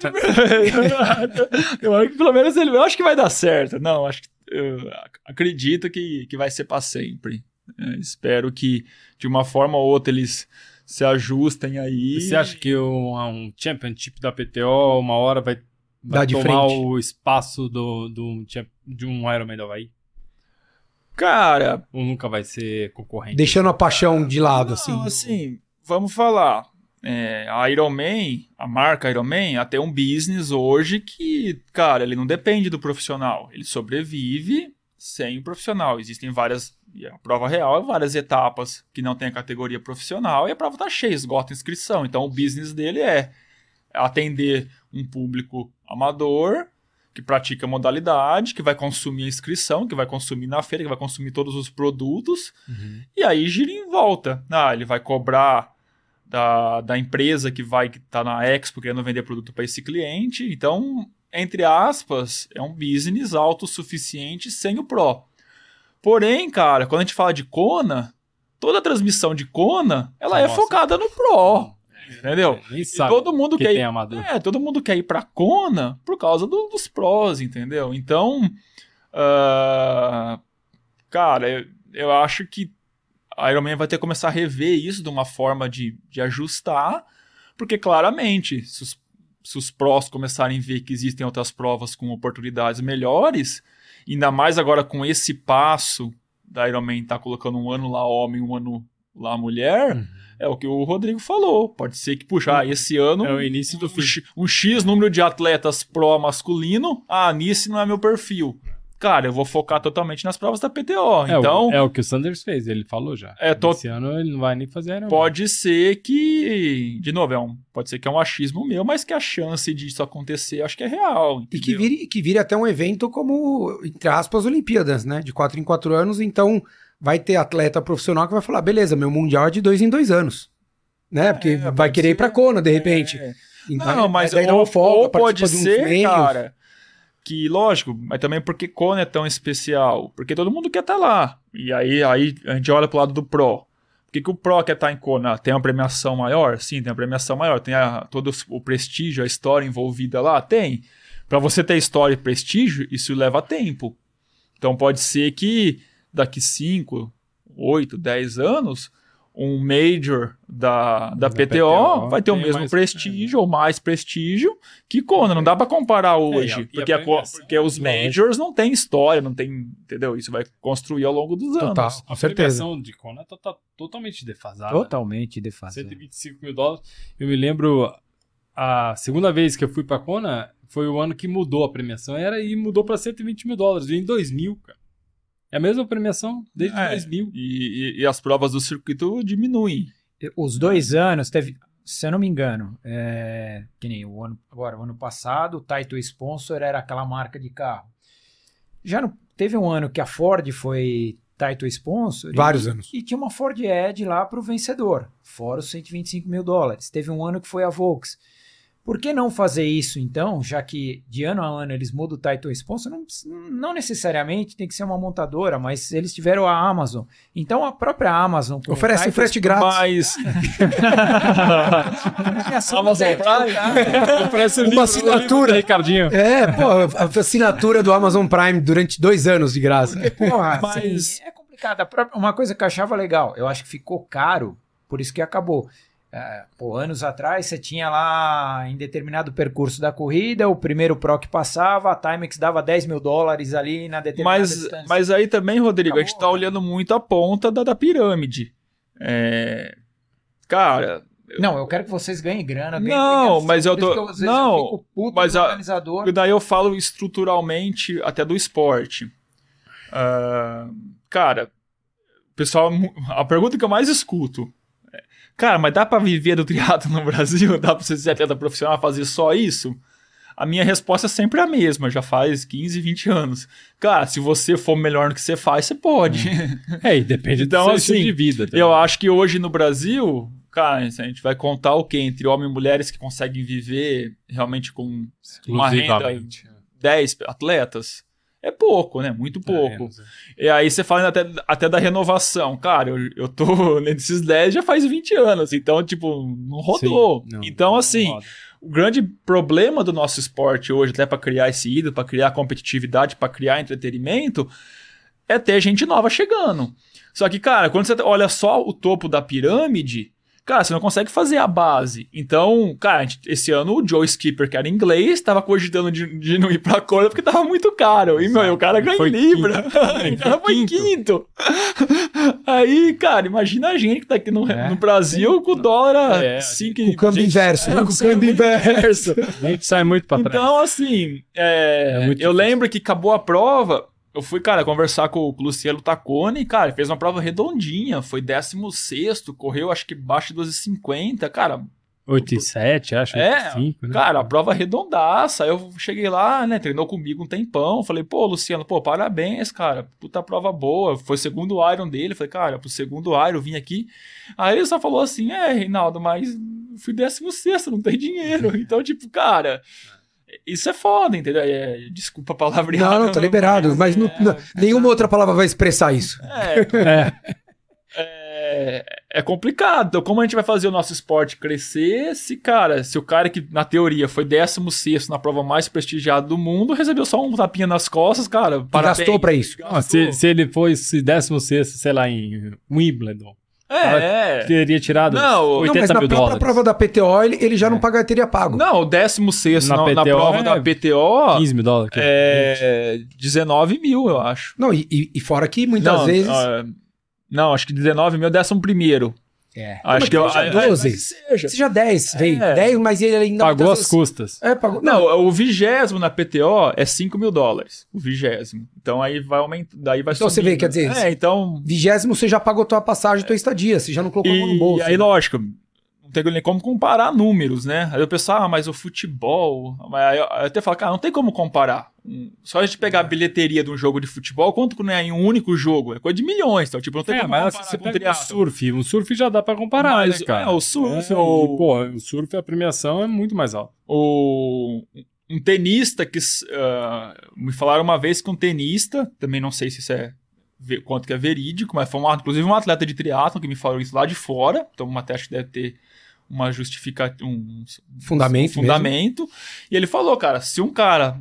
Tomara que pelo menos ele. Eu acho que vai dar certo. Não, acho que. Eu acredito que, que vai ser para sempre. É, espero que de uma forma ou outra eles se ajustem aí. E Você acha que um, um championship da PTO uma hora vai, vai de tomar frente. o espaço do, do, de um Ironman do Havaí? Cara, Ou nunca vai ser concorrente? Deixando a paixão de lado, assim. Não, assim, vamos falar. É, a Iron Man, a marca Iron Man, ela tem um business hoje que, cara, ele não depende do profissional. Ele sobrevive sem o profissional. Existem várias. E A prova real é várias etapas que não tem a categoria profissional e a prova tá cheia, esgota a inscrição. Então o business dele é atender um público amador que pratica a modalidade, que vai consumir a inscrição, que vai consumir na feira, que vai consumir todos os produtos. Uhum. E aí gira em volta. Ah, ele vai cobrar da, da empresa que vai estar tá na Expo querendo vender produto para esse cliente. Então, entre aspas, é um business autossuficiente sem o Pro. Porém, cara, quando a gente fala de Kona, toda transmissão de Kona, ela é Nossa. focada no Pro. Entendeu? Nem E todo mundo que quer ir amador. é, todo mundo quer ir pra Kona por causa do- dos prós, entendeu? Então, ah, cara, eu, eu acho que a Iron Man vai ter que começar a rever isso de uma forma de, de ajustar, porque claramente, se os, se os prós começarem a ver que existem outras provas com oportunidades melhores, Ainda mais agora com esse passo da Ironman tá colocando um ano lá homem, um ano lá mulher, Uhum. é o que o Rodrigo falou. Pode ser que, puxa, ah, esse ano É o início do um, um X número de atletas pró masculino, ah, nisso não é meu perfil. Cara, eu vou focar totalmente nas provas da PTO. É, então, o, é o que o Sanders fez, ele falou já. É, tô- Esse ano ele não vai nem fazer pode ser que, de novo, é um, pode ser que é um achismo meu, mas que a chance disso acontecer acho que é real. E que entendeu? vire, que vire até um evento como, entre aspas, Olimpíadas, né? De quatro em quatro anos, então vai ter atleta profissional que vai falar, beleza, meu mundial é de dois em dois anos. Né? Porque É, vai querer ir ser. pra Kona, de repente. É. Então, Não, mas daí dá ou, uma folga, ou pode ser, meios. cara, que lógico, mas também porque Kona é tão especial, porque todo mundo quer estar lá. E aí, aí a gente olha pro lado do Pro. Por que, que o Pro quer estar em Kona? Tem uma premiação maior? Sim, tem uma premiação maior. Tem a- todo o prestígio, a história envolvida lá? Tem. Pra você ter história e prestígio, isso leva tempo. Então pode ser que daqui 5, 8, 10 anos, um Major da, da, Da PTO, PTO vai ter o mesmo mais- prestígio ou mais prestígio que Kona. Não dá pra comparar hoje. e a- e porque, a premiação, porque os. Majors não tem história, não tem. Entendeu? Isso vai construir ao longo dos Total, anos. A certeza. premiação de Kona tá, tá totalmente defasada. Totalmente defasado. 125 mil dólares. Eu me lembro, a segunda vez que eu fui pra Kona foi o ano que mudou a premiação. Era e mudou pra 120 mil dólares. Em 2000, cara. É a mesma premiação desde É. 2000. E, e- e as provas do circuito diminuem. Os dois anos, teve, se eu não me engano, é, que nem o ano, agora, o ano passado, o Title Sponsor era aquela marca de carro. Já não, teve um ano que a Ford foi Title Sponsor. Vários e, anos. E tinha uma Ford Edge lá para o vencedor, fora os 125 mil dólares. Teve um ano que foi a Volks. Por que não fazer isso então, já que de ano a ano eles mudam o title sponsor? Não, não necessariamente tem que ser uma montadora, mas eles tiveram a Amazon. Então a própria Amazon Oferece frete grátis. Mas. Amazon Prime. Parece Uma assinatura. Ricardinho. É, pô, a assinatura do Amazon Prime durante dois anos de graça. Porra, Mas- assim, é complicado. Uma coisa que eu achava legal, eu acho que ficou caro, por isso que acabou. É, pô, anos atrás você tinha lá em determinado percurso da corrida, o primeiro Pro que passava, a Timex dava 10 mil dólares ali na determinada Mas, distância. mas aí também, Rodrigo, a gente Acabou, tá cara. olhando muito a ponta da, da pirâmide. É, Cara, Não, eu quero que vocês ganhem grana. ganhem Não, mas eu tô- não, eu fico puto mas a- organizador. daí eu falo estruturalmente até do esporte. Ah, cara, pessoal, a pergunta que eu mais escuto cara, mas dá pra viver do triatlo no Brasil? Dá pra você ser atleta profissional e fazer só isso? A minha resposta é sempre a mesma, já faz 15, 20 anos. Cara, se você for melhor no que você faz, você pode. É, e depende Então, do seu assim, de vida. também. Eu acho que hoje no Brasil, cara, a gente vai contar o quê? Entre homens e mulheres que conseguem viver realmente com uma renda Exclusivamente. 10 atletas, é pouco, né? Muito pouco. É, não sei. E aí você fala até, até da renovação. Cara, eu, eu tô nesses 10 já faz 20 anos, então, tipo, não rodou. Sim, não, então, não assim, roda. o grande problema do nosso esporte hoje, até para criar esse ídolo, para criar competitividade, para criar entretenimento, é ter gente nova chegando. Só que, cara, quando você olha só o topo da pirâmide, cara, você não consegue fazer a base. Então, cara, esse ano o Joe Skipper, que era inglês, estava cogitando de, de não ir pra Cora porque tava muito caro. E, meu, o cara ganha em Libra. quinto. o cara foi Quinto. quinto. Aí, cara, imagina a gente que tá aqui no, É. no Brasil com o dólar É, cinco, Com o câmbio gente- inverso, É, né? com o câmbio inverso. A gente sai muito pra trás. Então, assim, é, É eu difícil. lembro que acabou a prova. Eu fui, cara, conversar com o Luciano Tacone, cara, fez uma prova redondinha, foi 16, correu acho que baixo de 12,50, cara, 8 e 7, acho. É, 8 e 5, né? cara, a prova redondaça. Aí eu cheguei lá, né, treinou comigo um tempão, falei, pô, Luciano, pô, parabéns, cara, puta prova boa, foi o segundo Iron dele, falei, cara, pro segundo Iron eu vim aqui. Aí ele só falou assim, é, Reinaldo, mas fui 16, não tem dinheiro. Então, tipo, cara, isso é foda, entendeu? É, desculpa a palavra Não, não, tá liberado. Mas não- não- nenhuma outra palavra vai expressar isso. É, É, é, é complicado. Então, como a gente vai fazer o nosso esporte crescer se, cara, se o cara que, na teoria, foi 16 na prova mais prestigiada do mundo, recebeu só um tapinha nas costas, cara, parabéns. gastou pra isso. ó, se, se ele fosse 16, sei lá, em Wimbledon, É, é. Teria tirado Não, não, 80 Não, mas na mil própria dólares. prova da PTO ele, ele já não paga, teria pago. Não, o 16 Na na, na PTO prova é da PTO 15 mil dólares. é 19 mil, eu acho. Não, e, e- fora que muitas não, vezes. ah, não, acho que 19 mil é décimo primeiro. É. Acho mas que eu, que seja ah, 12. que seja. Seja 10, veio. É. 10, mas ele ainda. Pagou muitas as vezes- custas. É, pagou. Não, o vigésimo na PTO é 5 mil dólares. O vigésimo. Então aí vai aumentar. Daí vai Então você vê, subindo. quer dizer, É, então. Vigésimo você já pagou tua passagem, tua estadia. Você já não colocou a mão no E bolso. aí, lógico, não tem nem como comparar números, né? Aí o pessoal, ah, mas o futebol. Aí eu aí eu até falo, cara, não tem como comparar. Um- Só a gente pegar a bilheteria de um jogo de futebol, quanto que não é em um único jogo? É coisa de milhões. Então, tipo, não tem É, como mas comparar você pega o triatlon. surf. O surf já dá pra comparar, Mas, né, cara? é, o surf, É, o- e, porra, o surf, a premiação é muito mais alta. o, um tenista que ah, me falaram uma vez que um tenista, também não sei se isso é quanto que é verídico, mas foi um, inclusive um atleta de triatlo que me falou isso lá de fora, então uma que deve ter uma justificativa, um Fundamento um fundamento. E ele falou, cara, se um cara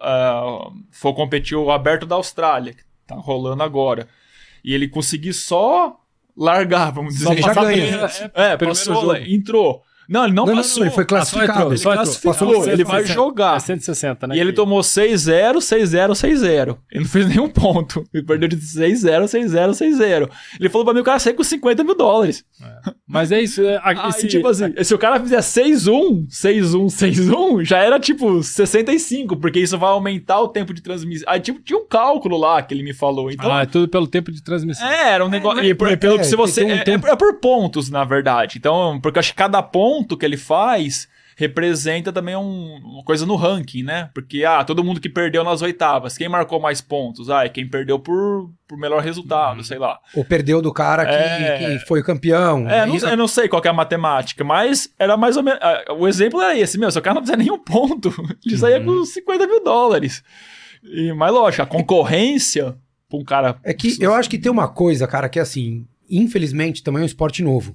ah, for competir o aberto da Austrália, que tá rolando agora, e ele conseguir só largar, vamos dizer, Só já ganha. primeira- primeiro é, passou, jogo. entrou. Não, ele não, Não, passou. não, ele foi classificado. Ele só entrou. classificou, Passou ele vai 160. jogar. É 160, né? E ele que- tomou 6-0, 6-0, 6-0. Ele não fez nenhum ponto. Ele perdeu de 6-0, 6-0, 6-0. Ele falou pra mim, o cara saiu com 50 mil dólares. Mas é isso. É, a- Aí, esse- tipo assim, se o cara fizer 6-1, 6-1, 6-1, já era tipo 65, porque isso vai aumentar o tempo de transmissão. Aí, tipo, tinha um cálculo lá que ele me falou. Então, Ah, é tudo pelo tempo de transmissão. é, era um negócio. mas- e por- pelo é, que se você. um é, tempo- é por pontos, na verdade. Então, porque eu acho que cada ponto que ele faz representa também um- uma coisa no ranking, né? Porque, ah, todo mundo que perdeu nas oitavas, quem marcou mais pontos? Ah, é quem perdeu por, por melhor resultado, sei lá. Ou perdeu do cara que, É. que foi campeão. É, não, eu não sei qual que é a matemática, mas era mais ou menos. ah, O exemplo era esse, meu. Se o cara não fizer nenhum ponto, ele saía Uhum. com 50 mil dólares. E, mas lógico, a concorrência pra um cara. É que eu acho que tem uma coisa, cara, que é assim, infelizmente também é um esporte novo.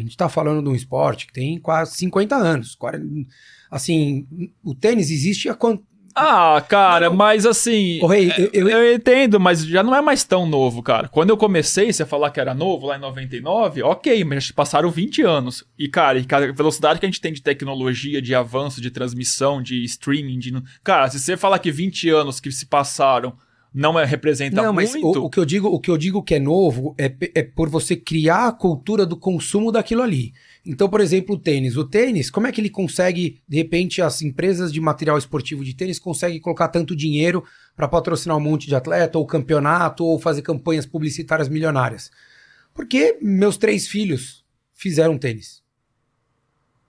A gente tá falando de um esporte que tem quase 50 anos. 40 assim, o tênis existe há quanto. Ah, cara, mas assim. Rei, eu, eu- Eu entendo, mas já não é mais tão novo, cara. Quando eu comecei, você falar que era novo lá em 99, ok, mas passaram 20 anos. E, cara, e a velocidade que a gente tem de tecnologia, de avanço, de transmissão, de streaming, de. Cara, se você falar que 20 anos que se passaram não é, representa não, mas muito. o, o que eu digo, o que eu digo que é novo é, é por você criar a cultura do consumo daquilo ali. Então, por exemplo, o tênis. O tênis, como é que ele consegue, de repente, as empresas de material esportivo de tênis conseguem colocar tanto dinheiro para patrocinar um monte de atleta, ou campeonato, ou fazer campanhas publicitárias milionárias? Porque meus três filhos fizeram tênis.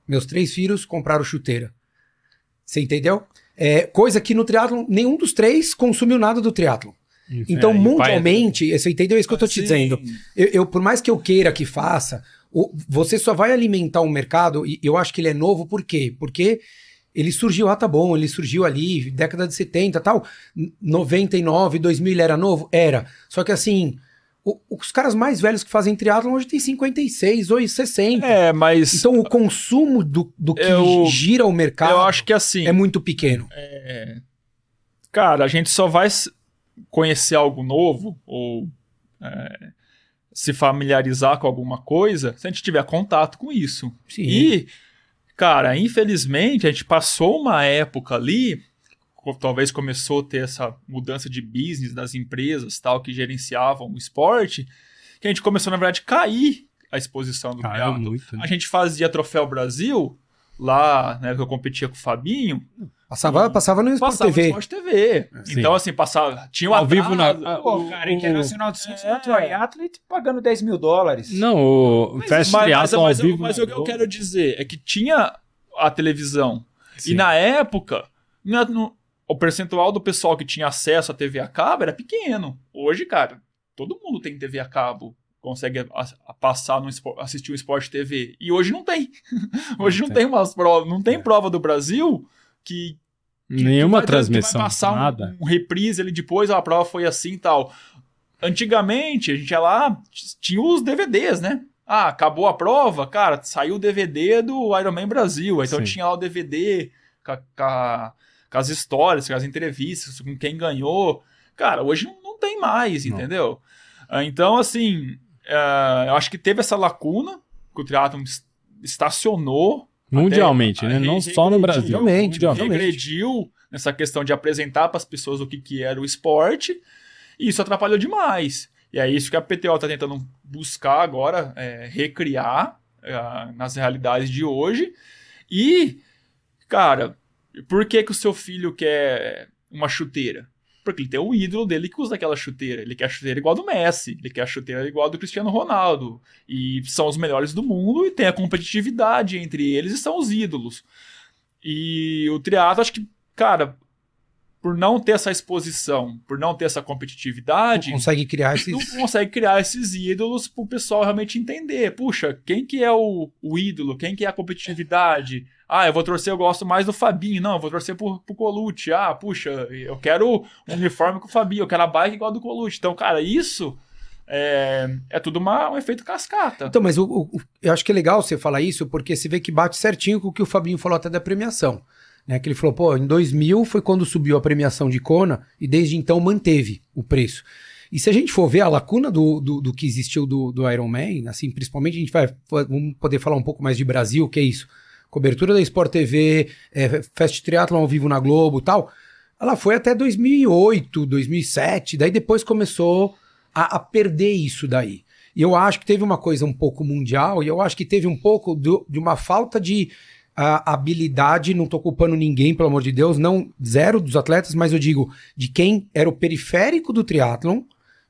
Meus três filhos compraram chuteira. Você entendeu? É, coisa que no triatlon nenhum dos três consumiu nada do triatlon. Então, É, e o pai- mundialmente, você entendeu isso que eu tô te Sim. dizendo? Eu, eu, por mais que eu queira que faça, o- você só vai alimentar um mercado, e eu acho que ele é novo, por quê? Porque ele surgiu, ah, tá bom, ele surgiu ali, década de 70 tal, N- 99, 2000 ele era novo? Era. Só que assim, o- os caras mais velhos que fazem triatlon hoje tem 56 ou 60. É, mas. Então o consumo do, do que Eu- gira o mercado eu acho que assim. é muito pequeno. Cara, a gente só vai conhecer algo novo ou é, se familiarizar com alguma coisa se a gente tiver contato com isso. Sim. E, cara, infelizmente, a gente passou uma época ali, talvez começou a ter essa mudança de business das empresas tal que gerenciavam o esporte, que a gente começou, na verdade, a cair a exposição do Caiu muito. né? A gente fazia Troféu Brasil, lá, né, que eu competia com o Fabinho, Passava, passava no Sport passava TV. no Sport TV. Sim. Então, assim, passava. Tinha um Ao vivo na- atraso. ah, Pô, o- cara, o- Internacional de Ciência É. do Triathlete pagando 10 mil dólares. Não, o Mas, Fast mas, mas, ao vivo. mas o que eu quero dizer é que tinha a televisão. Sim. E na época, na- no- o percentual do pessoal que tinha acesso à TV a cabo era pequeno. Hoje, cara, todo mundo tem TV a cabo. Consegue a- a- passar no assistir o Sport TV. E hoje não tem. hoje não, Não tem umas provas. Não tem prova do Brasil que que- Nenhuma vai, transmissão. Que vai passar um- nada. um, reprise ali depois, ó, a prova foi assim e tal. Antigamente, a gente ia lá, tinha os DVDs, né? Ah, acabou a prova, cara, saiu o DVD do Ironman Brasil. Então Sim. tinha lá o DVD com, a- com as histórias, com as entrevistas, com quem ganhou. Cara, hoje não, não tem mais, Não. entendeu? Ah, Então, assim, é, eu acho que teve essa lacuna, que o triatlon es- estacionou. Mundialmente, até- né? Não regrediu, só no Brasil. Mundialmente, mundialmente. regrediu nessa questão de apresentar para as pessoas o que, que era o esporte, e isso atrapalhou demais. E é isso que a PTO está tentando buscar agora, é, recriar é, nas realidades de hoje. E, cara, por que, que o seu filho quer uma chuteira? Porque ele tem um ídolo dele que usa aquela chuteira. Ele quer a chuteira igual a do Messi, ele quer a chuteira igual a do Cristiano Ronaldo. E são os melhores do mundo e tem a competitividade entre eles e são os ídolos. E o triatlo, acho que, cara, por não ter essa exposição, por não ter essa competitividade, Consegue criar esses. não consegue criar esses ídolos pro pessoal realmente entender. Puxa, quem que é o, o ídolo? Quem que é a competitividade? Ah, eu vou torcer, eu gosto mais do Fabinho. Não, eu vou torcer pro, pro Colucci. Ah, puxa, eu quero um uniforme com o Fabinho, eu quero a bike igual a do Colucci. Então, cara, isso é, é tudo uma- um efeito cascata. Então, mas o- o- o- eu acho que é legal você falar isso, porque você vê que bate certinho com o que o Fabinho falou até da premiação. Né? Que ele falou, pô, em 2000 foi quando subiu a premiação de Kona e desde então manteve o preço. E se a gente for ver a lacuna do, do, do que existiu do, do Iron Man, assim, principalmente a gente vai vamos poder falar um pouco mais de Brasil, que é isso. Cobertura da Sport TV, é, Fast Triathlon ao vivo na Globo tal. Ela foi até 2008, 2007, daí depois começou a, a perder isso daí. E eu acho que teve uma coisa um pouco mundial, e eu acho que teve um pouco do- de uma falta de ah, habilidade, não tô culpando ninguém, pelo amor de Deus, não zero dos atletas, mas eu digo de quem era o periférico do triatlon,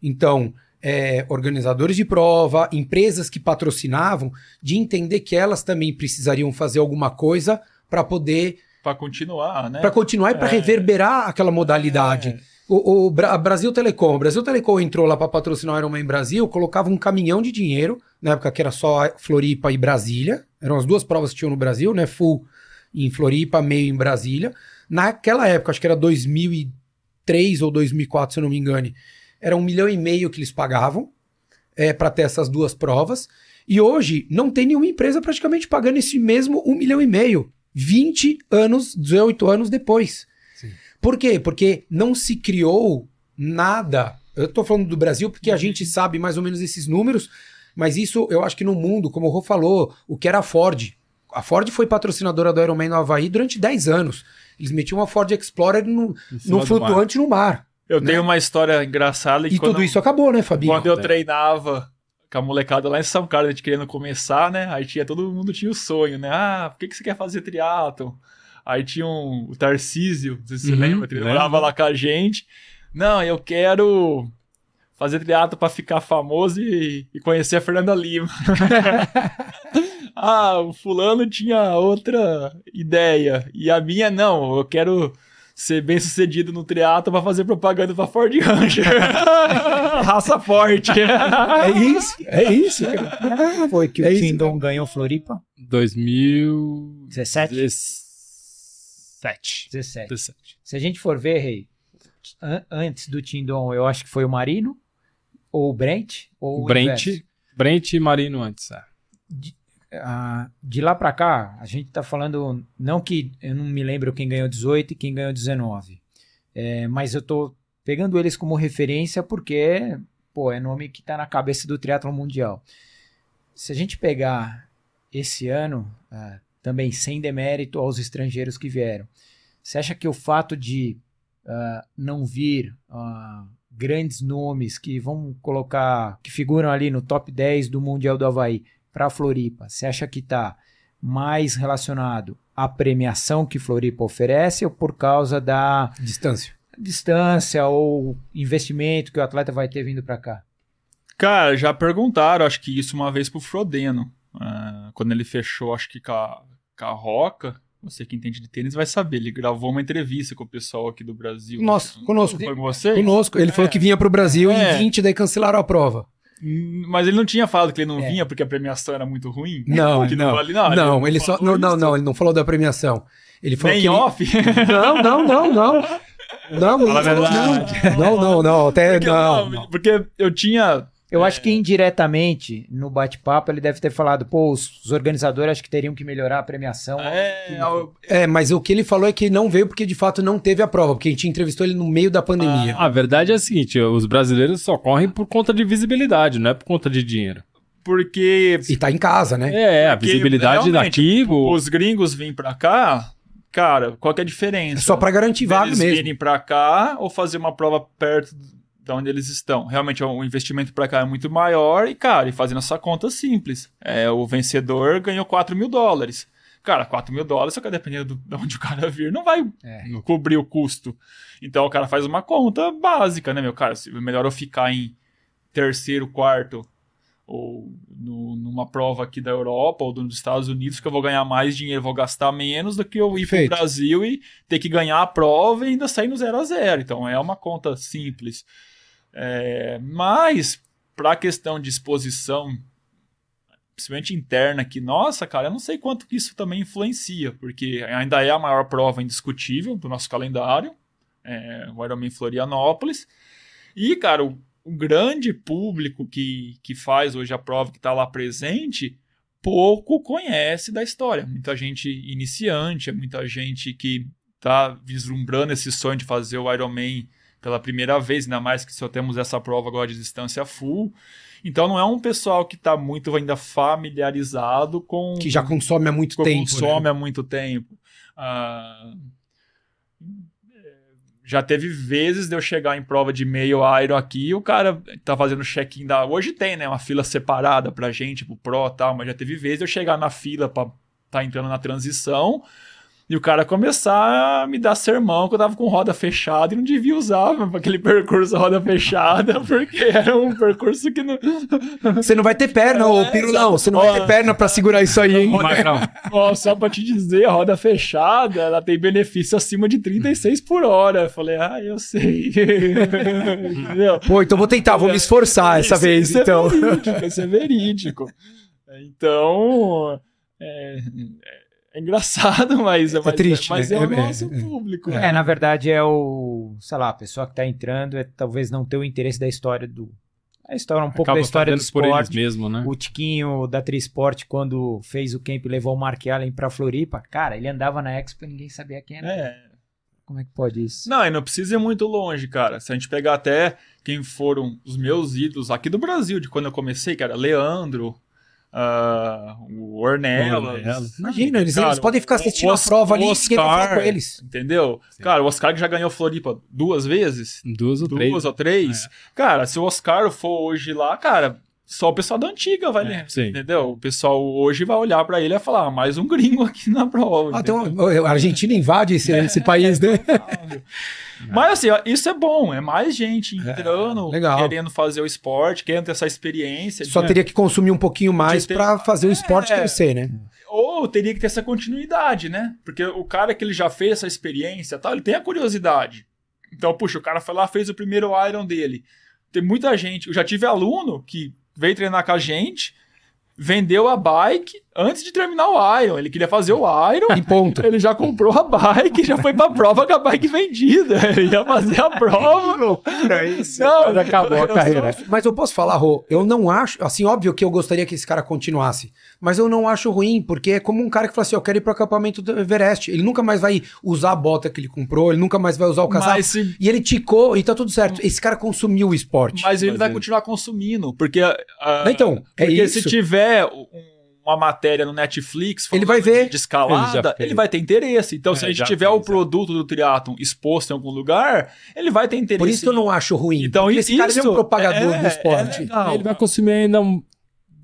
então, é, organizadores de prova, empresas que patrocinavam, de entender que elas também precisariam fazer alguma coisa para poder, Pra continuar, né? para continuar e para É. reverberar aquela modalidade. O, o Bra- Brasil Telecom, o Brasil Telecom entrou lá para patrocinar o Ironman Brasil, colocava um caminhão de dinheiro, na época que era só Floripa e Brasília, eram as duas provas que tinham no Brasil, né? Full em Floripa, meio em Brasília. Naquela época, acho que era 2003 ou 2004, se eu não me engane, era um milhão e meio que eles pagavam é, para ter essas duas provas. E hoje não tem nenhuma empresa praticamente pagando esse mesmo um milhão e meio. 20 anos, 18 anos depois. Por quê? Porque não se criou nada. Eu tô falando do Brasil porque a gente sabe mais ou menos esses números, mas isso eu acho que no mundo, como o Rô falou, o que era a Ford. A Ford foi patrocinadora do Ironman no Havaí durante 10 anos. Eles metiam uma Ford Explorer no, no flutuante no mar. Eu tenho uma história engraçada que E tudo isso acabou, né, Fabinho? quando eu É. treinava com a molecada lá em São Carlos, a gente querendo começar, né? Aí tinha todo mundo tinha o sonho, né? Ah, por que, que você quer fazer triatlon? Aí tinha um, o Tarcísio, não sei se você Uhum, lembra, ele morava lá com a gente. Não, eu quero fazer triatlo pra ficar famoso e, e conhecer a Fernanda Lima. ah, o fulano tinha outra ideia. E a minha, não, eu quero ser bem sucedido no triatlo pra fazer propaganda pra Ford Ranger. Raça forte. É isso, é isso, cara. Foi que É o Tindon ganhou Floripa? 2017. 17? 17. 17. Se a gente for ver, Rei, an- antes do Tindon, eu acho que foi o Marino, ou o Brent, ou o Brent. Brent e Marino antes. É. Ah, de lá pra cá, a gente tá falando, não que eu não me lembro quem ganhou 18 e quem ganhou 19, é, mas eu tô pegando eles como referência porque, pô, é nome que tá na cabeça do triatlon mundial. Se a gente pegar esse ano, ah, também sem demérito aos estrangeiros que vieram, você acha que o fato de ah, não vir ah, grandes nomes que vão colocar, que figuram ali no top 10 do Mundial do Havaí, para Floripa, você acha que está mais relacionado à premiação que Floripa oferece ou por causa da Distância. distância ou investimento que o atleta vai ter vindo para cá? Cara, já perguntaram, acho que isso uma vez pro Frodeno. Ah, quando ele fechou, acho que com a, com a Roca. Você que entende de tênis vai saber. Ele gravou uma entrevista com o pessoal aqui do Brasil. Nossa, conosco. Foi com você? Conosco. Ele falou que vinha pro Brasil É. em 20, daí cancelaram a prova. Hum, Mas ele não tinha falado que ele não É. vinha porque a premiação era muito ruim? Não, Que não. vale- Não, ele só. falou Não, não, não, ele não falou da premiação. Ele falou Nem que. ele- off? Não, não, não, não. Não, não, verdade. não, não, não, até Porque, não. não, porque eu tinha Eu acho que indiretamente, no bate-papo, ele deve ter falado, pô, os, os organizadores acho que teriam que melhorar a premiação. É, eu- É, mas o que ele falou é que não veio porque de fato não teve a prova, porque a gente entrevistou ele no meio da pandemia. A verdade é a seguinte: os brasileiros só correm por conta de visibilidade, não é por conta de dinheiro. porque E tá em casa, né? É, a Porque, visibilidade daqui. o- os gringos vêm pra cá, cara, qual que é a É diferença? só pra garantir vaga eles mesmo. virem pra cá ou fazer uma prova perto de onde eles estão. Realmente o investimento pra cá é muito maior e, cara, e fazendo essa conta simples. É, o vencedor ganhou 4 mil dólares. Cara, 4 mil dólares, só que dependendo do- de onde o cara vir, não vai É. cobrir o custo. Então o cara faz uma conta básica, né, meu cara? Se- Melhor eu ficar em terceiro, quarto, ou no- numa prova aqui da Europa ou dos Estados Unidos, que eu vou ganhar mais dinheiro, vou gastar menos do que eu ir Perfeito. pro Brasil e ter que ganhar a prova e ainda sair no zero a zero. Então é uma conta simples. É, mas, para a questão de exposição, principalmente interna aqui, nossa, cara, eu não sei quanto que isso também influencia, porque ainda é a maior prova indiscutível do nosso calendário, é, o Ironman Florianópolis. E, cara, o, o grande público que, que faz hoje a prova, que está lá presente, pouco conhece da história. Muita gente iniciante, é muita gente que está vislumbrando esse sonho de fazer o Ironman pela primeira vez, ainda mais que só temos essa prova agora de distância full. Então não é um pessoal que está muito ainda familiarizado com Que já consome há muito tempo. consome né? há muito tempo. Ah, já teve vezes de eu chegar em prova de meio Iron aqui e o cara tá fazendo check-in da. Hoje tem, né? Uma fila separada pra gente, pro Pro e tal, mas já teve vezes de eu chegar na fila pra tá entrando na transição e o cara começar a me dar sermão que eu tava com roda fechada e não devia usar aquele percurso roda fechada, porque era um percurso que não. Você não vai ter perna, ô É, Pirulão. Você não Ó. vai ter perna pra segurar isso aí, hein? Ó, só pra te dizer, a roda fechada, ela tem benefício acima de 36 por hora. Eu falei, ah, eu sei. Entendeu? Pô, então vou tentar, vou me esforçar essa Isso- vez, isso então. É verídico, isso é verídico. Então, é, é engraçado, mas, mas, triste, mas né? é, o É- nosso é- público. É, na verdade é o, sei lá, a pessoa que tá entrando é talvez não ter o interesse da história do a história um pouco Acaba da história do fazendo por eles esporte. mesmo, né? O Tiquinho da Trisport quando fez o camp e levou o Mark Allen pra Floripa, cara, ele andava na Expo e ninguém sabia quem era. É. Como é que pode isso? Não, e não precisa ir muito longe, cara. Se a gente pegar até quem foram os meus ídolos aqui do Brasil, de quando eu comecei, que era Leandro, ah, o Ornelas. Imagina, eles, Cara, eles podem ficar assistindo o a prova ali o e vai falar Oscar, com eles. Entendeu? Sim. Cara, o Oscar que já ganhou Floripa duas vezes. Duas ou três. Duas ou três. Cara, se o Oscar for hoje lá, cara, só o pessoal da antiga vai É, ler. sim. Entendeu? O pessoal hoje vai olhar pra ele e vai falar: ah, mais um gringo aqui na prova. Ah, a Argentina invade esse, esse país, né? Mas assim, ó, isso é bom, é mais gente entrando, legal. querendo fazer o esporte, querendo ter essa experiência. Só de- teria que consumir um pouquinho mais ter- pra fazer o esporte É. crescer, né? Ou teria que ter essa continuidade, né? Porque o cara que ele já fez essa experiência, tal, ele tem a curiosidade. Então, puxa, o cara foi lá, fez o primeiro Iron dele. Tem muita gente, eu já tive aluno que veio treinar com a gente, vendeu a bike antes de terminar o Iron. Ele queria fazer o Iron, E ponto. ele já comprou a bike, já foi pra prova com a bike vendida. Ele ia fazer a prova. loucura isso. Não, Mas acabou a eu carreira. sou- Mas eu posso falar, Rô, eu não acho, assim, óbvio que eu gostaria que esse cara continuasse, mas eu não acho ruim, porque é como um cara que fala assim, eu quero ir pro acampamento do Everest. Ele nunca mais vai usar a bota que ele comprou, ele nunca mais vai usar o casaco. Mas, se- E ele ticou e tá tudo certo. Esse cara consumiu o esporte. mas ele Mas vai ele- continuar consumindo, porque... ah, Então, é Porque isso. se tiver um- uma matéria no Netflix Ele vai ver. de, escalada, Ele ele, vai ter interesse. Então, É, se a gente tiver fez, o produto do triatlon exposto em algum lugar, ele vai ter interesse. Por isso que eu não acho ruim. Então, porque esse cara ele é um isso propagador é- do esporte. é legal. Ele vai consumir ainda um-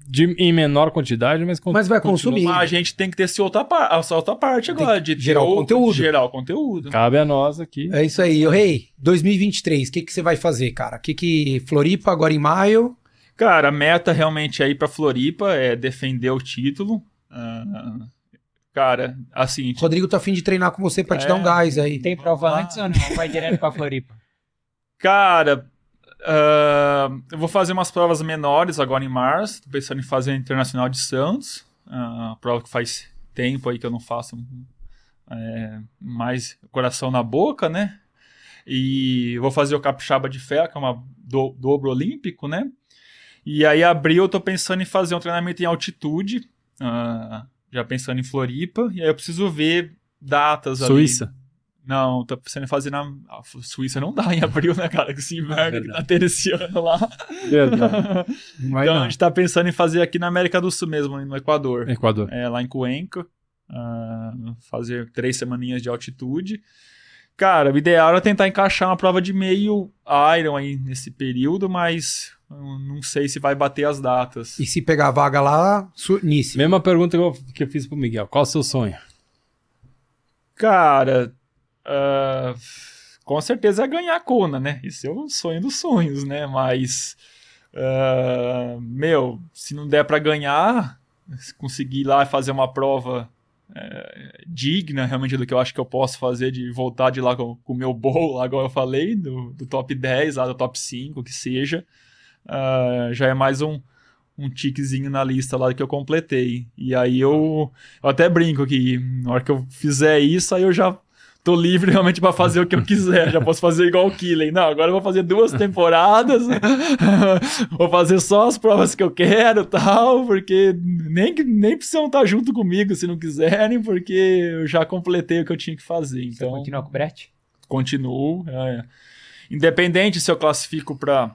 de- em menor quantidade, mas, con- Mas vai consumir. Mas a gente tem que ter essa outra, par essa outra parte Tem agora, de gerar o conteúdo. Gerar o conteúdo. Cabe a nós aqui. É isso aí. Ô, Rei, 2023, o que, que você vai fazer, cara? O que, que Floripa agora em maio? Cara, a meta realmente é ir pra Floripa, é defender o título. Ah, cara, assim, Rodrigo tá afim de treinar com você pra te É. dar um gás aí. Tem prova Ah. antes ou não? Vai direto pra Floripa. Cara, ah, eu vou fazer umas provas menores agora em março. Tô pensando em fazer a Internacional de Santos. ah, prova que faz tempo aí que eu não faço é, mais coração na boca, né? E vou fazer o Capixaba de Ferro, que é uma do, dobro olímpico, né? E aí, abril, eu tô pensando em fazer um treinamento em altitude, ah, já pensando em Floripa, e aí eu preciso ver datas ali. Suíça. Não, tô pensando em fazer na Suíça não dá em abril, né, cara? Que esse inverno que tá tendo esse ano lá. Verdade. Então não. a gente tá pensando em fazer aqui na América do Sul mesmo, no Equador. Equador. É, lá em Cuenca. ah, fazer três semaninhas de altitude. Cara, o ideal era tentar encaixar uma prova de meio Iron aí nesse período, mas não sei se vai bater as datas. E se pegar a vaga lá, nice. Mesma pergunta que eu, que eu fiz pro Miguel. Qual o seu sonho? Cara, ah, com certeza é ganhar a Kona, né? Esse é o sonho dos sonhos, né? Mas, ah, meu, se não der pra ganhar, se conseguir ir lá e fazer uma prova eh, digna realmente do que eu acho que eu posso fazer, de voltar de lá com com o meu bowl, lá, igual eu falei, do, do top 10, lá do top 5, que seja, ah, já é mais um. Um tiquezinho na lista lá que eu completei. E aí eu, eu até brinco que na hora que eu fizer isso, aí eu já tô livre realmente pra fazer o que eu quiser. Já posso fazer igual o Killen. Não, agora eu vou fazer duas temporadas. vou fazer só as provas que eu quero tal, porque nem, nem precisam estar junto comigo se não quiserem, porque eu já completei o que eu tinha que fazer. Você Então, continua com o Brett? continuo. é. Independente se eu classifico pra,